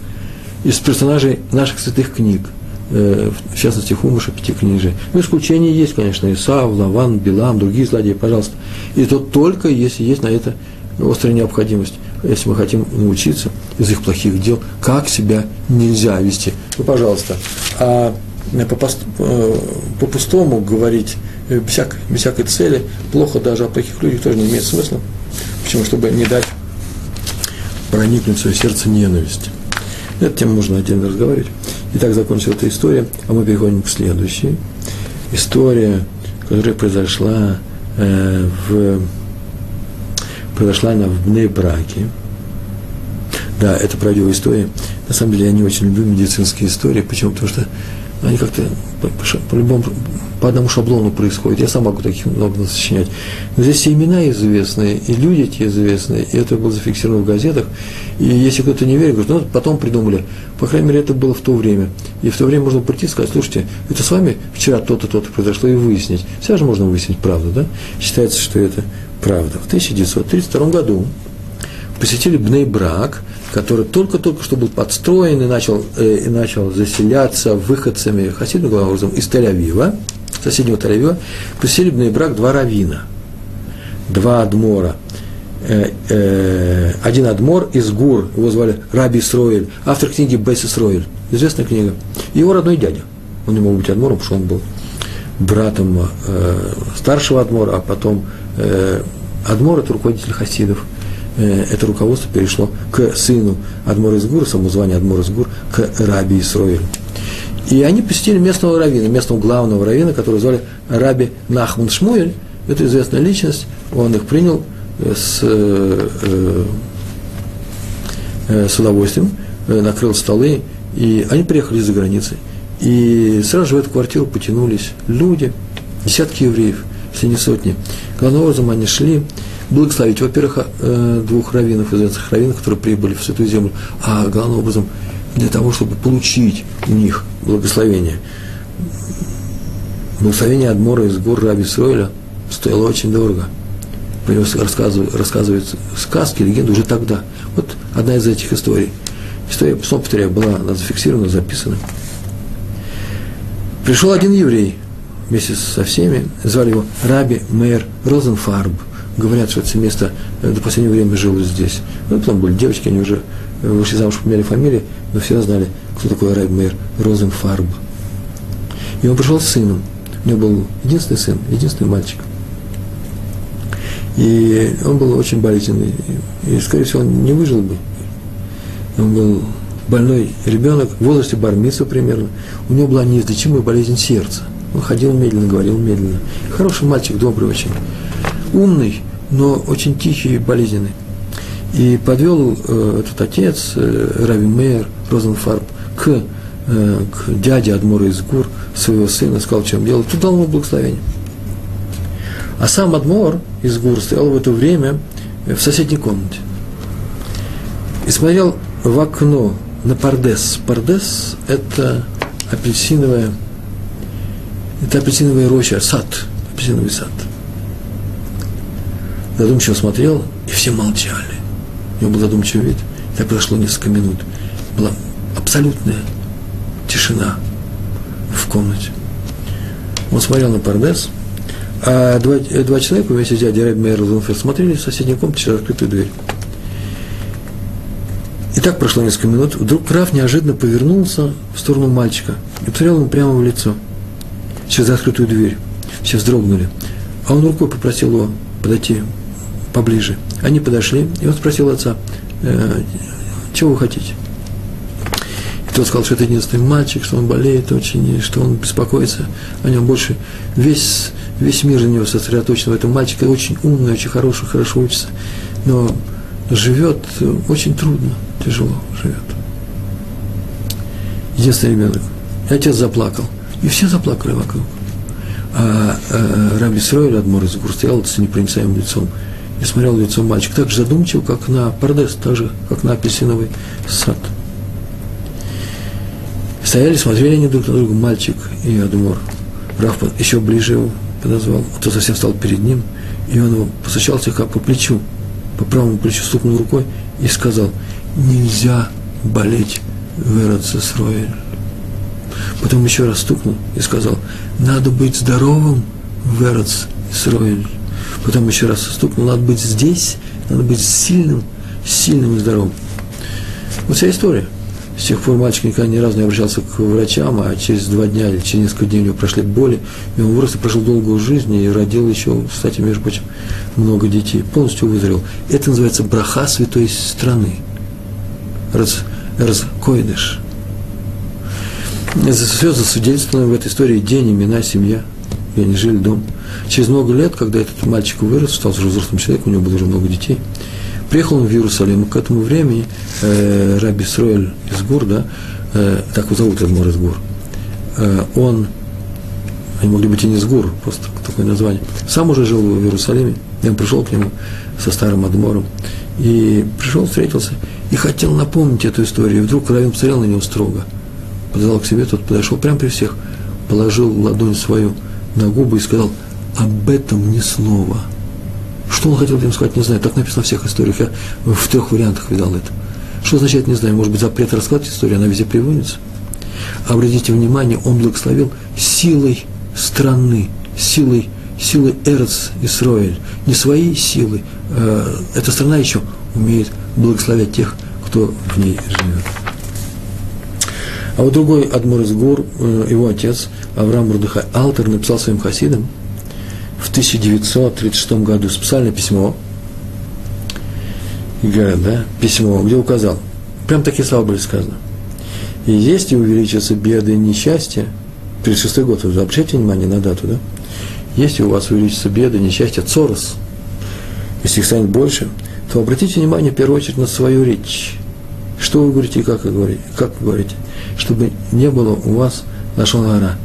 из персонажей наших святых книг, э, в частности, Хумыша, пяти книжей. Ну, исключения есть, конечно, Исав, Лаван, Билам, другие злодеи, пожалуйста. И то только, если есть на это острая необходимость, если мы хотим научиться из их плохих дел, как себя нельзя вести. Ну, пожалуйста. А по, по пустому говорить без всякой, без всякой цели, плохо даже о плохих людях тоже не имеет смысла. Почему? Чтобы не дать проникнуть в свое сердце ненависти. Эту тему можно отдельно разговаривать. Итак, закончилась эта история, а мы переходим к следующей. История, которая произошла э, в произошла она в Бней-Браке. Да, это правдивая история. На самом деле я не очень люблю медицинские истории. Почему? Потому что они как-то по, по, по любому по одному шаблону происходит. Я сам могу таких много сочинять. Но здесь все имена известные, и люди те известные, и это было зафиксировано в газетах. И если кто-то не верит, говорит, ну, потом придумали. По крайней мере, это было в то время. И в то время можно прийти и сказать, слушайте, это с вами вчера то-то, то-то произошло, и выяснить. Всегда же можно выяснить правду, да? Считается, что это правда. В 1932 году посетили Бней Брак, который только-только что был подстроен и начал, э, и начал заселяться выходцами хасидным образом из Тель-Авива, соседнего Тель-Авива, посетили Бней Брак два равина, два адмора. Э, э, один адмор из Гур, его звали Раби Сроиль, автор книги Бейс Сроиль, известная книга. Его родной дядя. Он не мог быть адмором, потому что он был братом э, старшего адмора, а потом Адмор – это руководитель хасидов. Э, это руководство перешло к сыну Адмора из Гур, самому званию Адмор из Гур, к Раби Исроилю. И они посетили местного равина, местного главного равина, которого звали Раби Нахман Шмуэль. Это известная личность, он их принял э, с, э, с удовольствием, накрыл столы, и они приехали из-за границы. И сразу же в эту квартиру потянулись люди, десятки евреев, если не сотни. Главным образом они шли благословить, во-первых, э, двух раввинов, известных раввинов, которые прибыли в Святую Землю, а главным образом для того, чтобы получить у них благословение. Благословение Адмора из гор Раби Сройля стоило очень дорого. Про него рассказывают, рассказывают сказки, легенды уже тогда. Вот одна из этих историй. История, снова повторяю, была она зафиксирована, записана. Пришел один еврей вместе со всеми, звали его Раби Мейер Розенфарб. Говорят, что это место э, до последнего времени жило здесь. Ну, потом были девочки, они уже э, вышли замуж, поменяли фамилии, но все знали, кто такой Раби Мейер Розенфарб. И он пришел с сыном. У него был единственный сын, единственный мальчик. И он был очень болезненный. И, скорее всего, он не выжил бы. Он был больной ребенок, в возрасте бармиса примерно, у него была неизлечимая болезнь сердца. Он ходил медленно, говорил медленно. Хороший мальчик, добрый очень. Умный, но очень тихий и болезненный. И подвел э, этот отец, э, Рави Мейер Розенфарб, к, э, к дяде Адмора из Гур, своего сына, сказал, чем дело. Тут дал ему благословение. А сам Адмор из Гур стоял в это время в соседней комнате. И смотрел в окно на Пардес. Пардес – это апельсиновая, это апельсиновая роща, сад, апельсиновый сад. Задумчиво смотрел, и все молчали. У него был задумчивый вид. Так прошло несколько минут. Была абсолютная тишина в комнате. Он смотрел на Пардес, а два, два человека вместе с дядей Рэбби Мейер смотрели в соседней комнате через открытую дверь. И так прошло несколько минут. Вдруг Раф неожиданно повернулся в сторону мальчика и посмотрел ему прямо в лицо, через открытую дверь. Все вздрогнули. А он рукой попросил его подойти поближе. Они подошли, и он спросил отца, э, чего вы хотите? И тот сказал, что это единственный мальчик, что он болеет очень, и что он беспокоится о нем больше. Весь, весь мир на него сосредоточен в этом мальчике, очень умный, очень хороший, хорошо учится, но живет очень трудно тяжело живет. Единственный ребенок. И отец заплакал. И все заплакали вокруг. А, а Раби Сройль, Адмор из Гур, с непроницаемым лицом и смотрел в лицо мальчик так же задумчиво, как на Пардес, так же, как на апельсиновый сад. Стояли, смотрели они друг на друга, мальчик и Адмор. Раф еще ближе его подозвал, а тот совсем стал перед ним, и он его постучал слегка по плечу, по правому плечу стукнул рукой и сказал – нельзя болеть в Эрцесроэль. Потом еще раз стукнул и сказал, надо быть здоровым в Эрцесроэль. Потом еще раз стукнул, надо быть здесь, надо быть сильным, сильным и здоровым. Вот вся история. С тех пор мальчик никогда ни разу не обращался к врачам, а через два дня или через несколько дней у него прошли боли, и он вырос и прожил долгую жизнь, и родил еще, кстати, между прочим, много детей, полностью выздоровел. Это называется браха святой страны. Раз, раскоидыш. Все засвидетельствовано в этой истории день, имена, семья, и они жили дом. Через много лет, когда этот мальчик вырос, стал уже взрослым человеком, у него было уже много детей, приехал он в Иерусалим, к этому времени э, Раби Сроэль из Гур, да, э, так его зовут Эдмор из Гур, э, он, они могли быть и не из Гур, просто такое название, сам уже жил в Иерусалиме, и он пришел к нему со старым Адмором, и пришел, встретился, и хотел напомнить эту историю, и вдруг Равин посмотрел на него строго, подозвал к себе, тот подошел прямо при всех, положил ладонь свою на губы и сказал, об этом ни слова. Что он хотел им сказать, не знаю. Так написано в всех историях. Я в трех вариантах видал это. Что означает, не знаю. Может быть, запрет рассказывать историю, она везде приводится. Обратите внимание, он благословил силой страны, силой, силой Эрц Исроэль. Не своей силой. Э, эта страна еще умеет благословять тех, кто в ней живет. А вот другой Адмур из Гор, э, его отец, Авраам Мурдыхай Алтер, написал своим хасидам в 1936 году специальное письмо, и да, письмо, где указал, прям такие слова были сказаны. И если увеличатся беды и несчастья, 36 год, вы обращайте внимание на дату, да? Если у вас увеличатся беды, несчастья, цорос, если их станет больше, то обратите внимание в первую очередь на свою речь. Что вы говорите и как вы говорите, как вы говорите, чтобы не было у вас гора,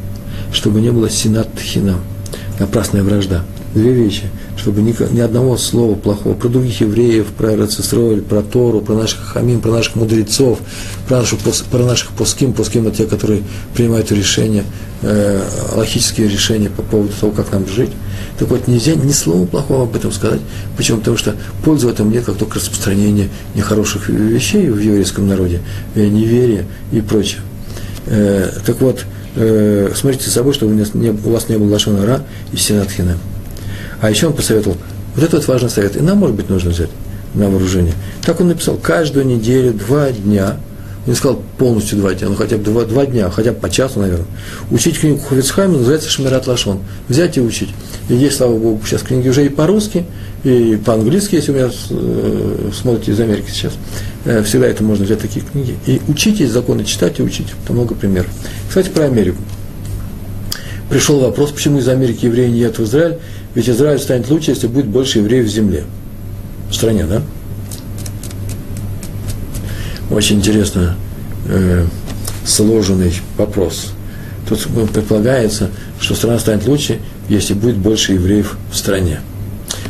чтобы не было синат хинам, напрасная вражда. Две вещи, чтобы ни, ни одного слова плохого про других евреев, про Рацисроиль, про Тору, про наших хамим, про наших мудрецов, про, нашу, про наших поским, поским это те, которые принимают решения, э, логические решения по поводу того, как нам жить. Так вот, нельзя ни слова плохого об этом сказать. Почему? Потому что пользы в этом нет, как только распространение нехороших вещей в еврейском народе, неверие и прочее. Э, так вот, э, смотрите за собой, чтобы у вас не было лошона и синатхина. А еще он посоветовал, вот это вот важный совет, и нам, может быть, нужно взять на вооружение. Так он написал, каждую неделю, два дня, не сказал полностью два дня, но хотя бы два, два дня, хотя бы по часу, наверное. Учить книгу Хувицхайма называется Шмират Лашон. Взять и учить. И есть, слава Богу, сейчас книги уже и по-русски, и по-английски, если вы меня э, смотрите из Америки сейчас. Э, всегда это можно взять такие книги. И учитесь законы читать и учить. Там много примеров. Кстати, про Америку. Пришел вопрос, почему из Америки евреи не едут в Израиль, ведь Израиль станет лучше, если будет больше евреев в земле. В стране, да? Очень интересно э, сложенный вопрос. Тут предполагается, что страна станет лучше, если будет больше евреев в стране.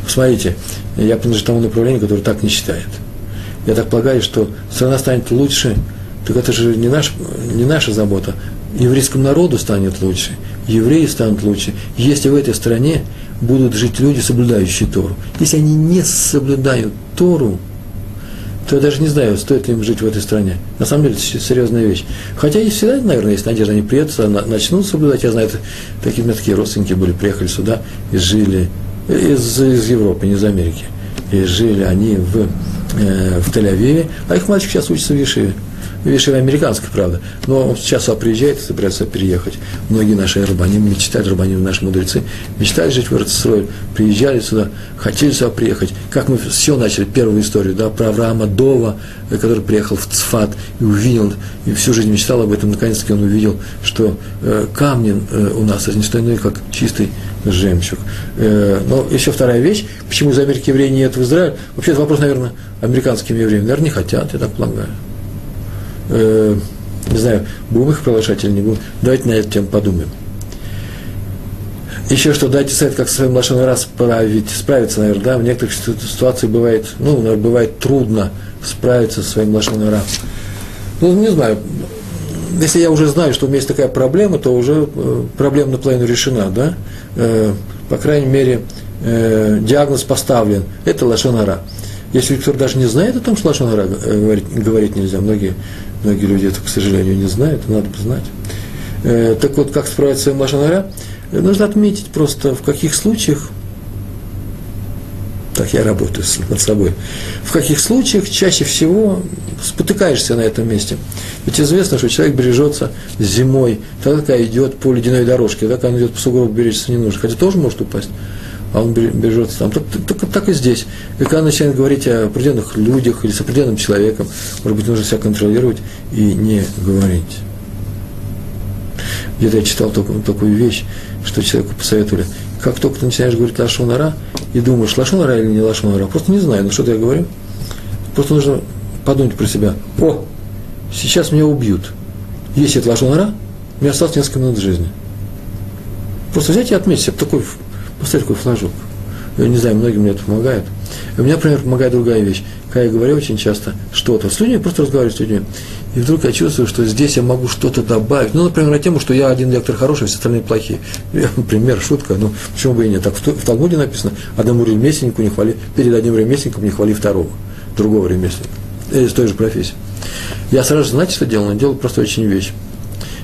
Посмотрите, я принадлежу тому направлению, которое так не считает. Я так полагаю, что страна станет лучше, так это же не, наш, не наша забота. Еврейскому народу станет лучше, евреи станут лучше, если в этой стране будут жить люди, соблюдающие Тору. Если они не соблюдают Тору, то я даже не знаю, стоит ли им жить в этой стране. На самом деле, это серьезная вещь. Хотя и всегда, наверное, есть надежда, они приедут, начнут соблюдать. Я знаю, такие, у меня такие родственники были, приехали сюда и жили из, из Европы, не из Америки. И жили они в, э, в Тель-Авиве, а их мальчик сейчас учится в Ешиве. Вишева американская, правда, но он сейчас приезжает собирается переехать. Многие наши рабаним мечтают, рабаним наши мудрецы, мечтали жить в Эрцесрой, приезжали сюда, хотели сюда приехать. Как мы все начали, первую историю, да, про Авраама Дова, который приехал в Цфат и увидел, и всю жизнь мечтал об этом, наконец-таки он увидел, что э, камни э, у нас, это не что иное, как чистый жемчуг. Э, но еще вторая вещь, почему из Америки евреи нет в Израиль, вообще это вопрос, наверное, американским евреям, наверное, не хотят, я так полагаю э, не знаю, будем их приглашать или не будем, давайте на эту тему подумаем. Еще что, дайте совет, как со своим лошадным раз справить, справиться, наверное, да, в некоторых ситуациях бывает, ну, наверное, бывает трудно справиться со своим лошадным раз. Ну, не знаю, если я уже знаю, что у меня есть такая проблема, то уже э, проблема наполовину решена, да, э, по крайней мере, э, диагноз поставлен, это лошонара. Если кто даже не знает о том, что лошонара говорить, говорить нельзя, многие Многие люди это, к сожалению, не знают, надо бы знать. Э, так вот, как справиться с своим лошанара? Нужно отметить просто, в каких случаях Так я работаю над собой. В каких случаях чаще всего спотыкаешься на этом месте? Ведь известно, что человек бережется зимой, тогда, когда идет по ледяной дорожке, тогда, когда идет по сугробу, беречься не нужно. Хотя тоже может упасть, а он бережется там. Так, так, так и здесь. И когда начинает говорить о определенных людях или с определенным человеком, может быть, нужно себя контролировать и не говорить. Где-то я читал такую, такую вещь, что человеку посоветовали, как только ты начинаешь говорить лашонара, и думаешь, лашонара или не лашонара, просто не знаю, ну что-то я говорю. Просто нужно подумать про себя. О, сейчас меня убьют. Если это лашонара, меня осталось несколько минут жизни. Просто взять и отметить себе такой, поставить такой флажок. Я не знаю, многим мне это помогает. У меня, например, помогает другая вещь. Когда я говорю очень часто что-то с людьми, просто разговариваю с людьми. И вдруг я чувствую, что здесь я могу что-то добавить. Ну, например, на тему, что я один лектор хороший, а все остальные плохие. *laughs* Пример, шутка, ну, почему бы и нет. Так в, в Талмуде написано, одному ремесленнику не хвали, перед одним ремесленником не хвали второго, другого ремесленника. Из той же профессии. Я сразу же, знаете, что делал? Я делал просто очень вещь.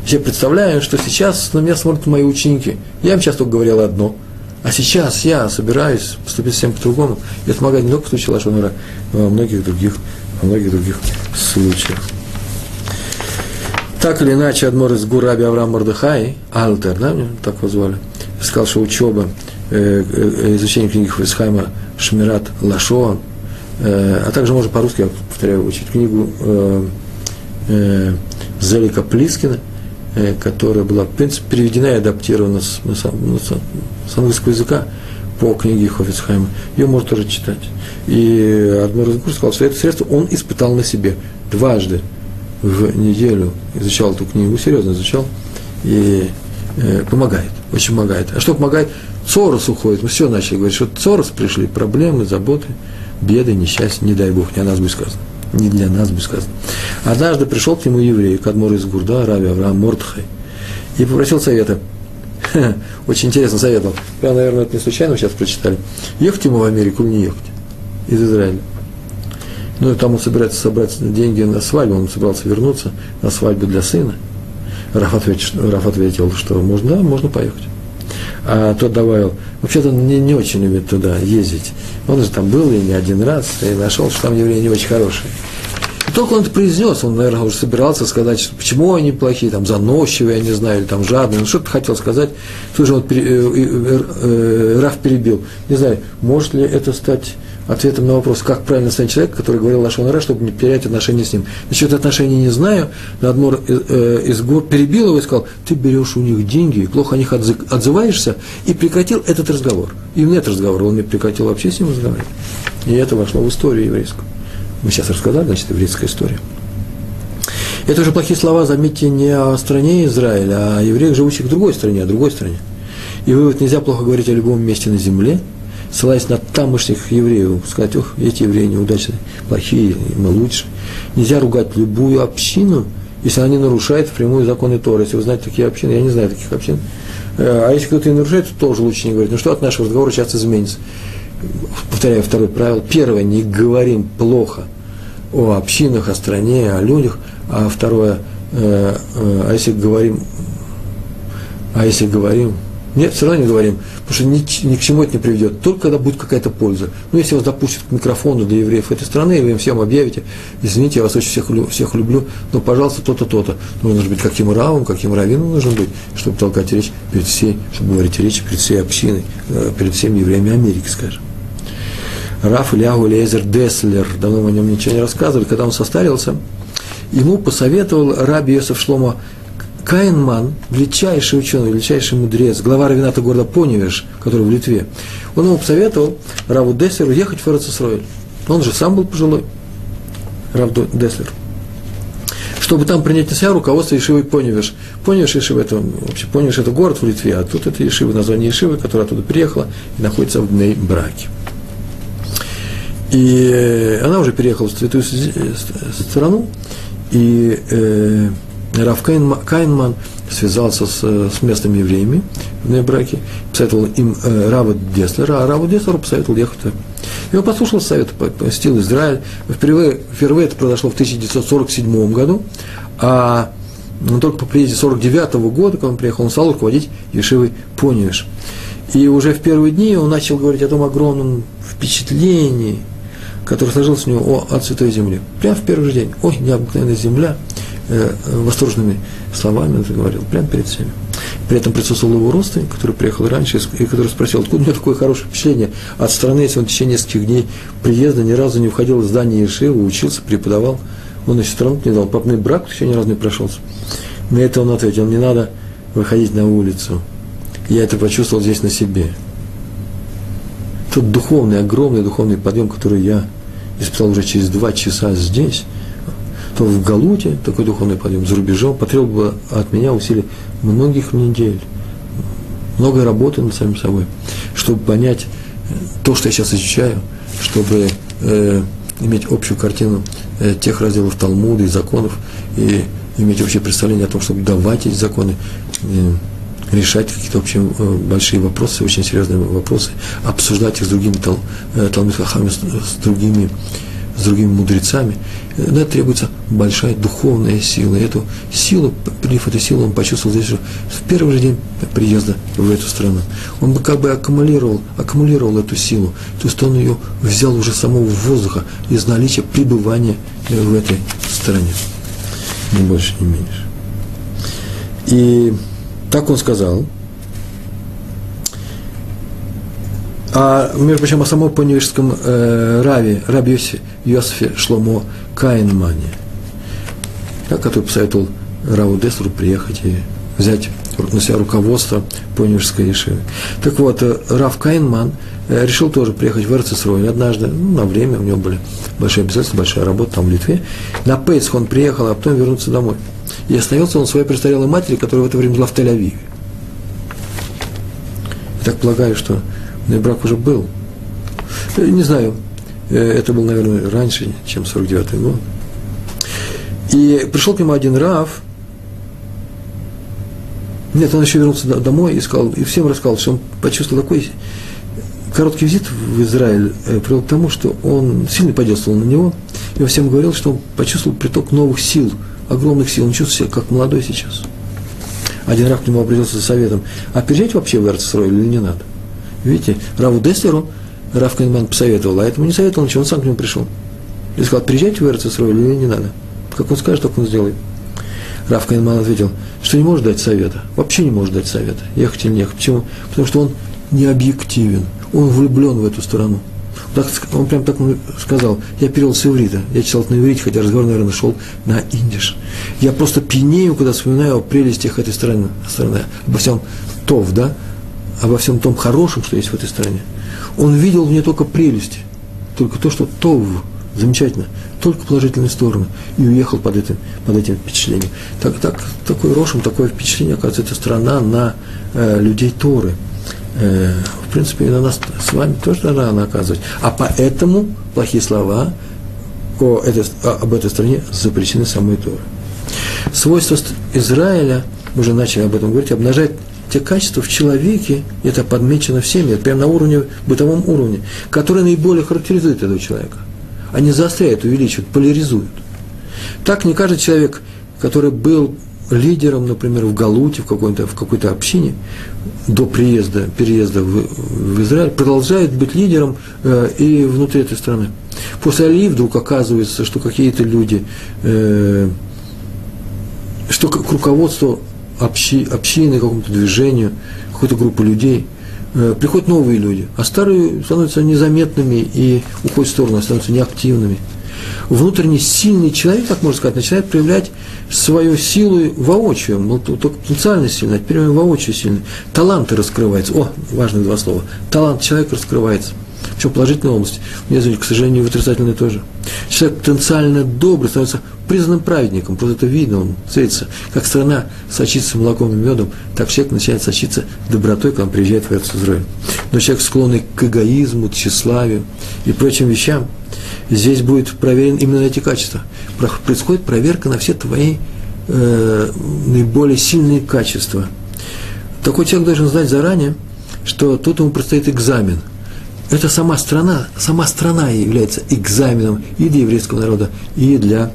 Я представляю, что сейчас на меня смотрят мои ученики. Я им часто только говорил одно – а сейчас я собираюсь поступить совсем по-другому. И это помогает не только в случае Лашонара, но и во многих других, во многих других случаях. Так или иначе, Адмор из Гураби Авраам Мордыхай, Алтер, да, так его звали, сказал, что учеба, э, э, изучение книги Хвисхайма Шмират Лашоа, э, а также можно по-русски, я повторяю, учить книгу э, э, Зелика Плискина – которая была, в принципе, переведена и адаптирована с, с, английского языка по книге Хофицхайма. Ее можно тоже читать. И Адмир Разгур сказал, что это средство он испытал на себе дважды в неделю. Изучал эту книгу, серьезно изучал. И э, помогает, очень помогает. А что помогает? Цорос уходит. Мы все начали говорить, что Цорос пришли, проблемы, заботы, беды, несчастья, не дай Бог, не о нас будет сказано не для нас бы сказано. Однажды пришел к нему еврей, Кадмор из Гурда, Рави Авраам Мордхай, и попросил совета. *laughs* Очень интересно советовал. Я, наверное, это не случайно сейчас прочитали. Ехать ему в Америку или не ехать? Из Израиля. Ну, и там он собирается собрать деньги на свадьбу, он собирался вернуться на свадьбу для сына. Раф ответил, Раф ответил что можно, да, можно поехать. А тот добавил, вообще-то он не, не очень любит туда ездить. Он же там был и не один раз, и нашел, что там евреи не очень хорошие. И только он это произнес, он, наверное, уже собирался сказать, почему они плохие, там, заносчивые, я не знаю, или там жадные, ну, что-то хотел сказать. Тут же он, э, э, э, Раф перебил. Не знаю, может ли это стать ответом на вопрос, как правильно стать человек, который говорил Лашон Ра, чтобы не терять отношения с ним. Насчет отношений не знаю, но Адмор э, из гор перебил его и сказал, ты берешь у них деньги, плохо о них отзываешься, и прекратил этот разговор. Именно этот разговор, он не прекратил вообще с ним разговаривать. И это вошло в историю еврейскую. Мы сейчас рассказали, значит, еврейская история. Это уже плохие слова, заметьте, не о стране Израиля, а о евреях, живущих в другой стране, о другой стране. И вывод, нельзя плохо говорить о любом месте на земле – ссылаясь на тамошних евреев, сказать, ох, эти евреи неудачные, плохие, мы лучше. Нельзя ругать любую общину, если они нарушают прямую законы Торы. Если вы знаете такие общины, я не знаю таких общин. Э, а если кто-то и нарушает, то тоже лучше не говорить. Ну что от нашего разговора сейчас изменится? Повторяю второе правило. Первое, не говорим плохо о общинах, о стране, о людях. А второе, э, э, а если говорим, а если говорим нет, все равно не говорим, потому что ни, ни к чему это не приведет, только когда будет какая-то польза. Ну, если вас допустят к микрофону для евреев этой страны, и вы им всем объявите, извините, я вас очень всех, всех люблю, но, пожалуйста, то-то, то-то. Ну, нужно быть каким равом, каким раввином нужно быть, чтобы толкать речь перед всей, чтобы говорить речь перед всей общиной, э, перед всеми евреями Америки, скажем. Раф Ильягу Лезер Деслер, давно мы о нем ничего не рассказывали, когда он состарился, ему посоветовал раби Йосеф Шлома Каинман, величайший ученый, величайший мудрец, глава равената города Поневеш, который в Литве, он ему посоветовал Раву Деслеру ехать в Эрцисроэль. Он же сам был пожилой, Рав Деслер. Чтобы там принять на себя руководство Ешивой Поневеш. Поневеш Ешива это, вообще, Поневеш это город в Литве, а тут это Ешива, название Ешивы, которая оттуда приехала и находится в Дней Браке. И она уже переехала в святую страну, и э, Раф Кайнман связался с, с местными евреями в Небраке, посоветовал им э, Рава Деслера, а Раву Деслеру посоветовал ехать. И он послушал совет, посетил Израиль. Впервые, впервые это произошло в 1947 году, а только по приезде 49 года, когда он приехал, он стал руководить Ешивой Поневиш. И уже в первые дни он начал говорить о том огромном впечатлении, которое сложилось у него о, о Святой Земле. Прямо в первый же день. Ой, необыкновенная земля, э, восторженными словами он заговорил, прямо перед всеми. При этом присутствовал его родственник, который приехал раньше, и который спросил, откуда у него такое хорошее впечатление от страны, если он в течение нескольких дней приезда ни разу не входил в здание Ешивы, учился, преподавал. Он еще страну не дал, папный брак еще ни разу не прошелся. На это он ответил, не надо выходить на улицу. Я это почувствовал здесь на себе. Тот духовный, огромный духовный подъем, который я испытал уже через два часа здесь, то в Галуте такой духовный подъем, за рубежом, потребовал бы от меня усилий многих недель, много работы над самим собой, чтобы понять то, что я сейчас изучаю, чтобы э, иметь общую картину э, тех разделов Талмуда и законов, и иметь общее представление о том, чтобы давать эти законы, э, решать какие-то общие э, большие вопросы, очень серьезные вопросы, обсуждать их с другими тал, э, талмитхахами, с, с другими с другими мудрецами, на требуется большая духовная сила. И эту силу, приняв эту силу, он почувствовал здесь же в первый же день приезда в эту страну. Он бы как бы аккумулировал, аккумулировал эту силу, то есть он ее взял уже самого воздуха из наличия пребывания в этой стране. Ни больше, ни меньше. И так он сказал – А, между прочим, о самом поневежском э, Раве, Раби Йосифе Шломо Каинмане, который посоветовал Раву Десру приехать и взять на себя руководство поневежской Ешивы. Так вот, э, Рав Каинман э, решил тоже приехать в Эрцисрой однажды, ну, на время, у него были большие обязательства, большая работа там в Литве. На Пейсх он приехал, а потом вернулся домой. И остановился он своей престарелой матери, которая в это время была в Тель-Авиве. Я так полагаю, что но брак уже был. Э, не знаю, э, это был, наверное, раньше, чем 49-й год. И пришел к нему один Рав, нет, он еще вернулся домой и сказал, и всем рассказал, что он почувствовал такой короткий визит в Израиль э, привел к тому, что он сильно подействовал на него, и во всем говорил, что он почувствовал приток новых сил, огромных сил, он чувствует себя как молодой сейчас. Один Рав к нему обратился за советом, а переезжать вообще в Эрцесрой или не надо? Видите, Раву Деслеру Рав Кайнман посоветовал, а этому не советовал ничего, он сам к нему пришел. И сказал, приезжайте в Эрцесрой или не надо. Как он скажет, так он сделает. Рав Кайнман ответил, что не может дать совета, вообще не может дать совета, ехать или не ехать. Почему? Потому что он не объективен, он влюблен в эту страну. Так, он прям так сказал, я перевел с иврита, я читал на иврите, хотя разговор, наверное, шел на индиш. Я просто пьянею, когда вспоминаю о прелестях этой страны, страны обо всем тов, да, обо всем том хорошем, что есть в этой стране. Он видел в ней только прелести, только то, что тов, замечательно, только положительные стороны, и уехал под этим, под этим впечатлением. Так, так, такой рошем, такое впечатление, оказывается, эта страна на э, людей Торы. Э, в принципе, и на нас с вами тоже должна она оказывать. А поэтому плохие слова о этой, об этой стране запрещены самой Торы. Свойство Израиля, мы уже начали об этом говорить, обнажает те качества в человеке, это подмечено всеми, это прямо на уровне, бытовом уровне, которые наиболее характеризуют этого человека. Они заостряют, увеличивают, поляризуют. Так не каждый человек, который был лидером, например, в Галуте, в какой-то, в какой-то общине, до приезда, переезда в, в Израиль, продолжает быть лидером э, и внутри этой страны. После Алии вдруг оказывается, что какие-то люди, э, что к руководству общи, общины, какому-то движению, какой-то группы людей, э, приходят новые люди, а старые становятся незаметными и уходят в сторону, становятся неактивными. Внутренне сильный человек, так можно сказать, начинает проявлять свою силу воочию, он только потенциально сильный, а теперь он воочию сильный. Таланты раскрываются. О, важные два слова. Талант человека раскрывается. Причем в положительной области. Мне, к сожалению, в отрицательной тоже. Человек потенциально добрый становится признанным праведником, просто это видно, он светится. Как страна сочится молоком и медом, так человек начинает сочиться добротой, когда он приезжает в Израиль. Но человек, склонный к эгоизму, тщеславию и прочим вещам, здесь будет проверен именно эти качества. Происходит проверка на все твои э, наиболее сильные качества. Такой человек должен знать заранее, что тут ему предстоит экзамен – это сама страна, сама страна является экзаменом и для еврейского народа, и для,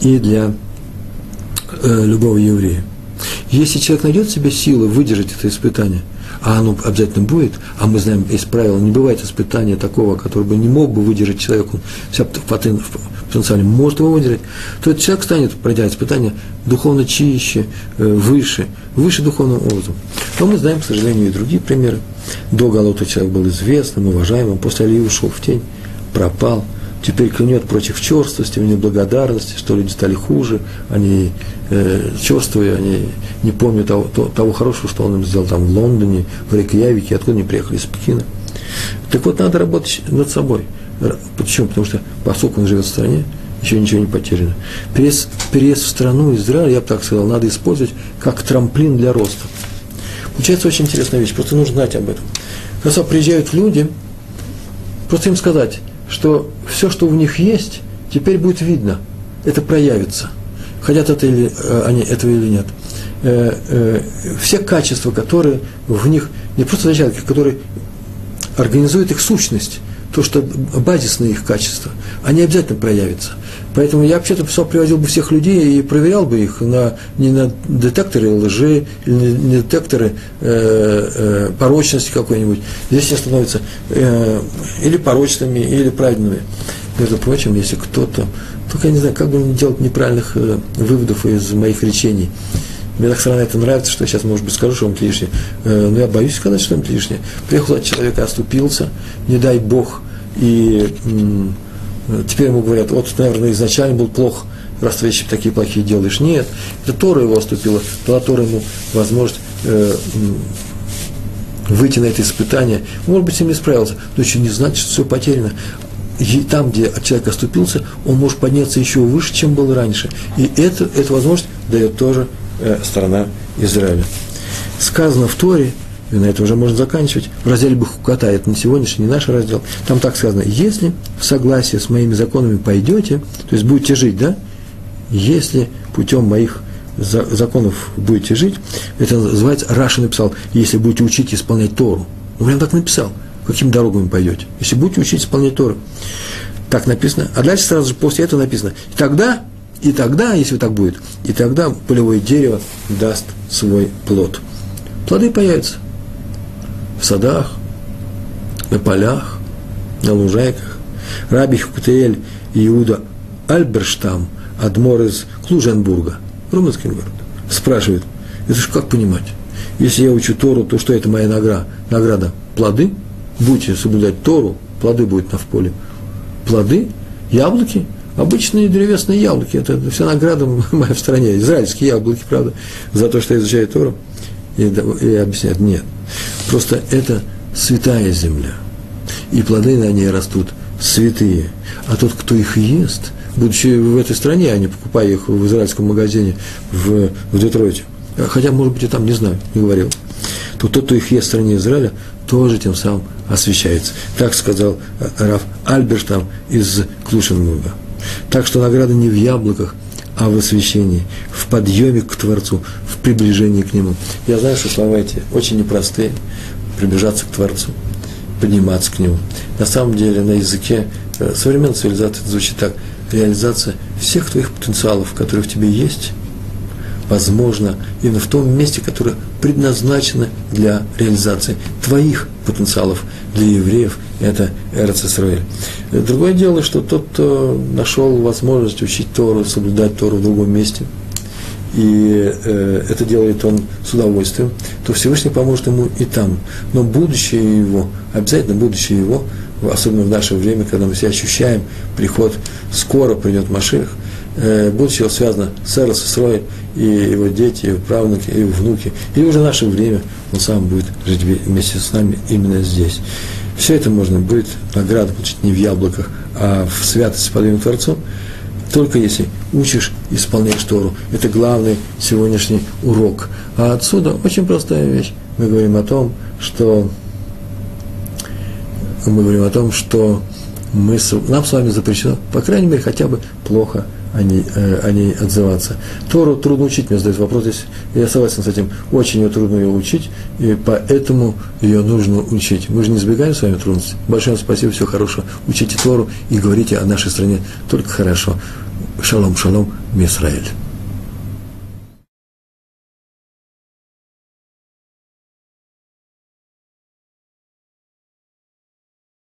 и для э, любого еврея. Если человек найдет в себе силы выдержать это испытание, а оно обязательно будет, а мы знаем, есть правило, не бывает испытания такого, который бы не мог бы выдержать человек, он вся потенциально может его выдержать, то этот человек станет, пройдя испытание, духовно чище, э, выше, выше духовным образом. Но мы знаем, к сожалению, и другие примеры. До Галута человек был известным, уважаемым, после Алии ушел в тень, пропал – теперь клянет против черствости, у них благодарности, что люди стали хуже, они э, черствые, они не помнят того, того хорошего, что он им сделал там в Лондоне, в Рейкьявике, откуда они приехали, из Пекина. Так вот, надо работать над собой. Почему? Потому что, поскольку он живет в стране, еще ничего не потеряно. Переезд, переезд в страну Израиль, я бы так сказал, надо использовать как трамплин для роста. Получается очень интересная вещь, просто нужно знать об этом. Когда приезжают люди, просто им сказать, что все, что у них есть, теперь будет видно. Это проявится. Хотят это или, э, они этого или нет. Э, э, все качества, которые в них, не просто зачатки, которые организуют их сущность, то, что базисные их качества, они обязательно проявятся. Поэтому я вообще-то писал, приводил бы всех людей и проверял бы их на, не на детекторы лжи, или не детекторы э, э, порочности какой-нибудь. Здесь все становятся э, или порочными, или праведными. Между прочим, если кто-то, только я не знаю, как бы не делать неправильных э, выводов из моих речений. Мне так странно это нравится, что я сейчас, может быть, скажу что-нибудь лишнее. Э, но я боюсь сказать что-нибудь лишнее. Приехал от человека, оступился, не дай Бог, и теперь ему говорят, вот, наверное, изначально был плох, раз ты вещи такие плохие делаешь. Нет, это Тора его оступила, дала Тора ему возможность э, выйти на это испытание. Может быть, с ним не справился, но еще не значит, что все потеряно. И там, где человек оступился, он может подняться еще выше, чем был раньше. И это, эту возможность дает тоже э, сторона Израиля. Сказано в Торе, и на этом уже можно заканчивать. В разделе Бахуката, это на сегодняшний, не наш раздел, там так сказано, если в согласии с моими законами пойдете, то есть будете жить, да, если путем моих законов будете жить, это называется, Раша написал, если будете учить исполнять Тору. Он прям так написал, каким дорогами пойдете. Если будете учить исполнять Тору. Так написано. А дальше сразу же после этого написано. И тогда, и тогда, если так будет, и тогда полевое дерево даст свой плод. Плоды появятся в садах, на полях, на лужайках. Раби Хукутеэль и Иуда Альберштам, адмор из Клуженбурга, румынский город, спрашивает, это же как понимать? Если я учу Тору, то что это моя награда? Награда – плоды? Будете соблюдать Тору, плоды будут на в поле. Плоды? Яблоки? Обычные древесные яблоки. Это вся награда *laughs* моя в стране. Израильские яблоки, правда, за то, что я изучаю Тору. И, и объясняют, нет. Просто это святая земля. И плоды на ней растут святые. А тот, кто их ест, будучи в этой стране, а не покупая их в израильском магазине в, в Детройте, хотя, может быть, и там, не знаю, не говорил, то тот, кто их ест в стране Израиля, тоже тем самым освещается. Так сказал э, Раф Альбертам из Клушенбурга. Так что награда не в яблоках, а в освящении, в подъеме к Творцу, приближении к Нему. Я знаю, что слова эти очень непростые, приближаться к Творцу, подниматься к Нему. На самом деле на языке э, современной цивилизации звучит так. Реализация всех твоих потенциалов, которые в тебе есть, возможно именно в том месте, которое предназначено для реализации твоих потенциалов для евреев, это Эрц Исраэль. Другое дело, что тот, кто нашел возможность учить Тору, соблюдать Тору в другом месте, и э, это делает он с удовольствием, то Всевышний поможет ему и там. Но будущее его, обязательно будущее его, особенно в наше время, когда мы все ощущаем приход, скоро придет Машех, э, будущее связано с Эрос Исроем, и его дети, его правнуки, и его внуки, и уже наше время он сам будет жить вместе с нами именно здесь. Все это можно будет, награду получить не в яблоках, а в святости под имя Творцом, только если учишь, исполняешь Тору. Это главный сегодняшний урок. А отсюда очень простая вещь. Мы говорим о том, что мы говорим о том, что мы, нам с вами запрещено, по крайней мере, хотя бы плохо о ней, э, о ней отзываться. Тору трудно учить, мне задают вопрос здесь. Я согласен с этим. Очень ее трудно ее учить, и поэтому ее нужно учить. Мы же не избегаем с вами трудностей. Большое вам спасибо, всего хорошего. Учите Тору и говорите о нашей стране только хорошо. Шалом, шалом, Мисраэль.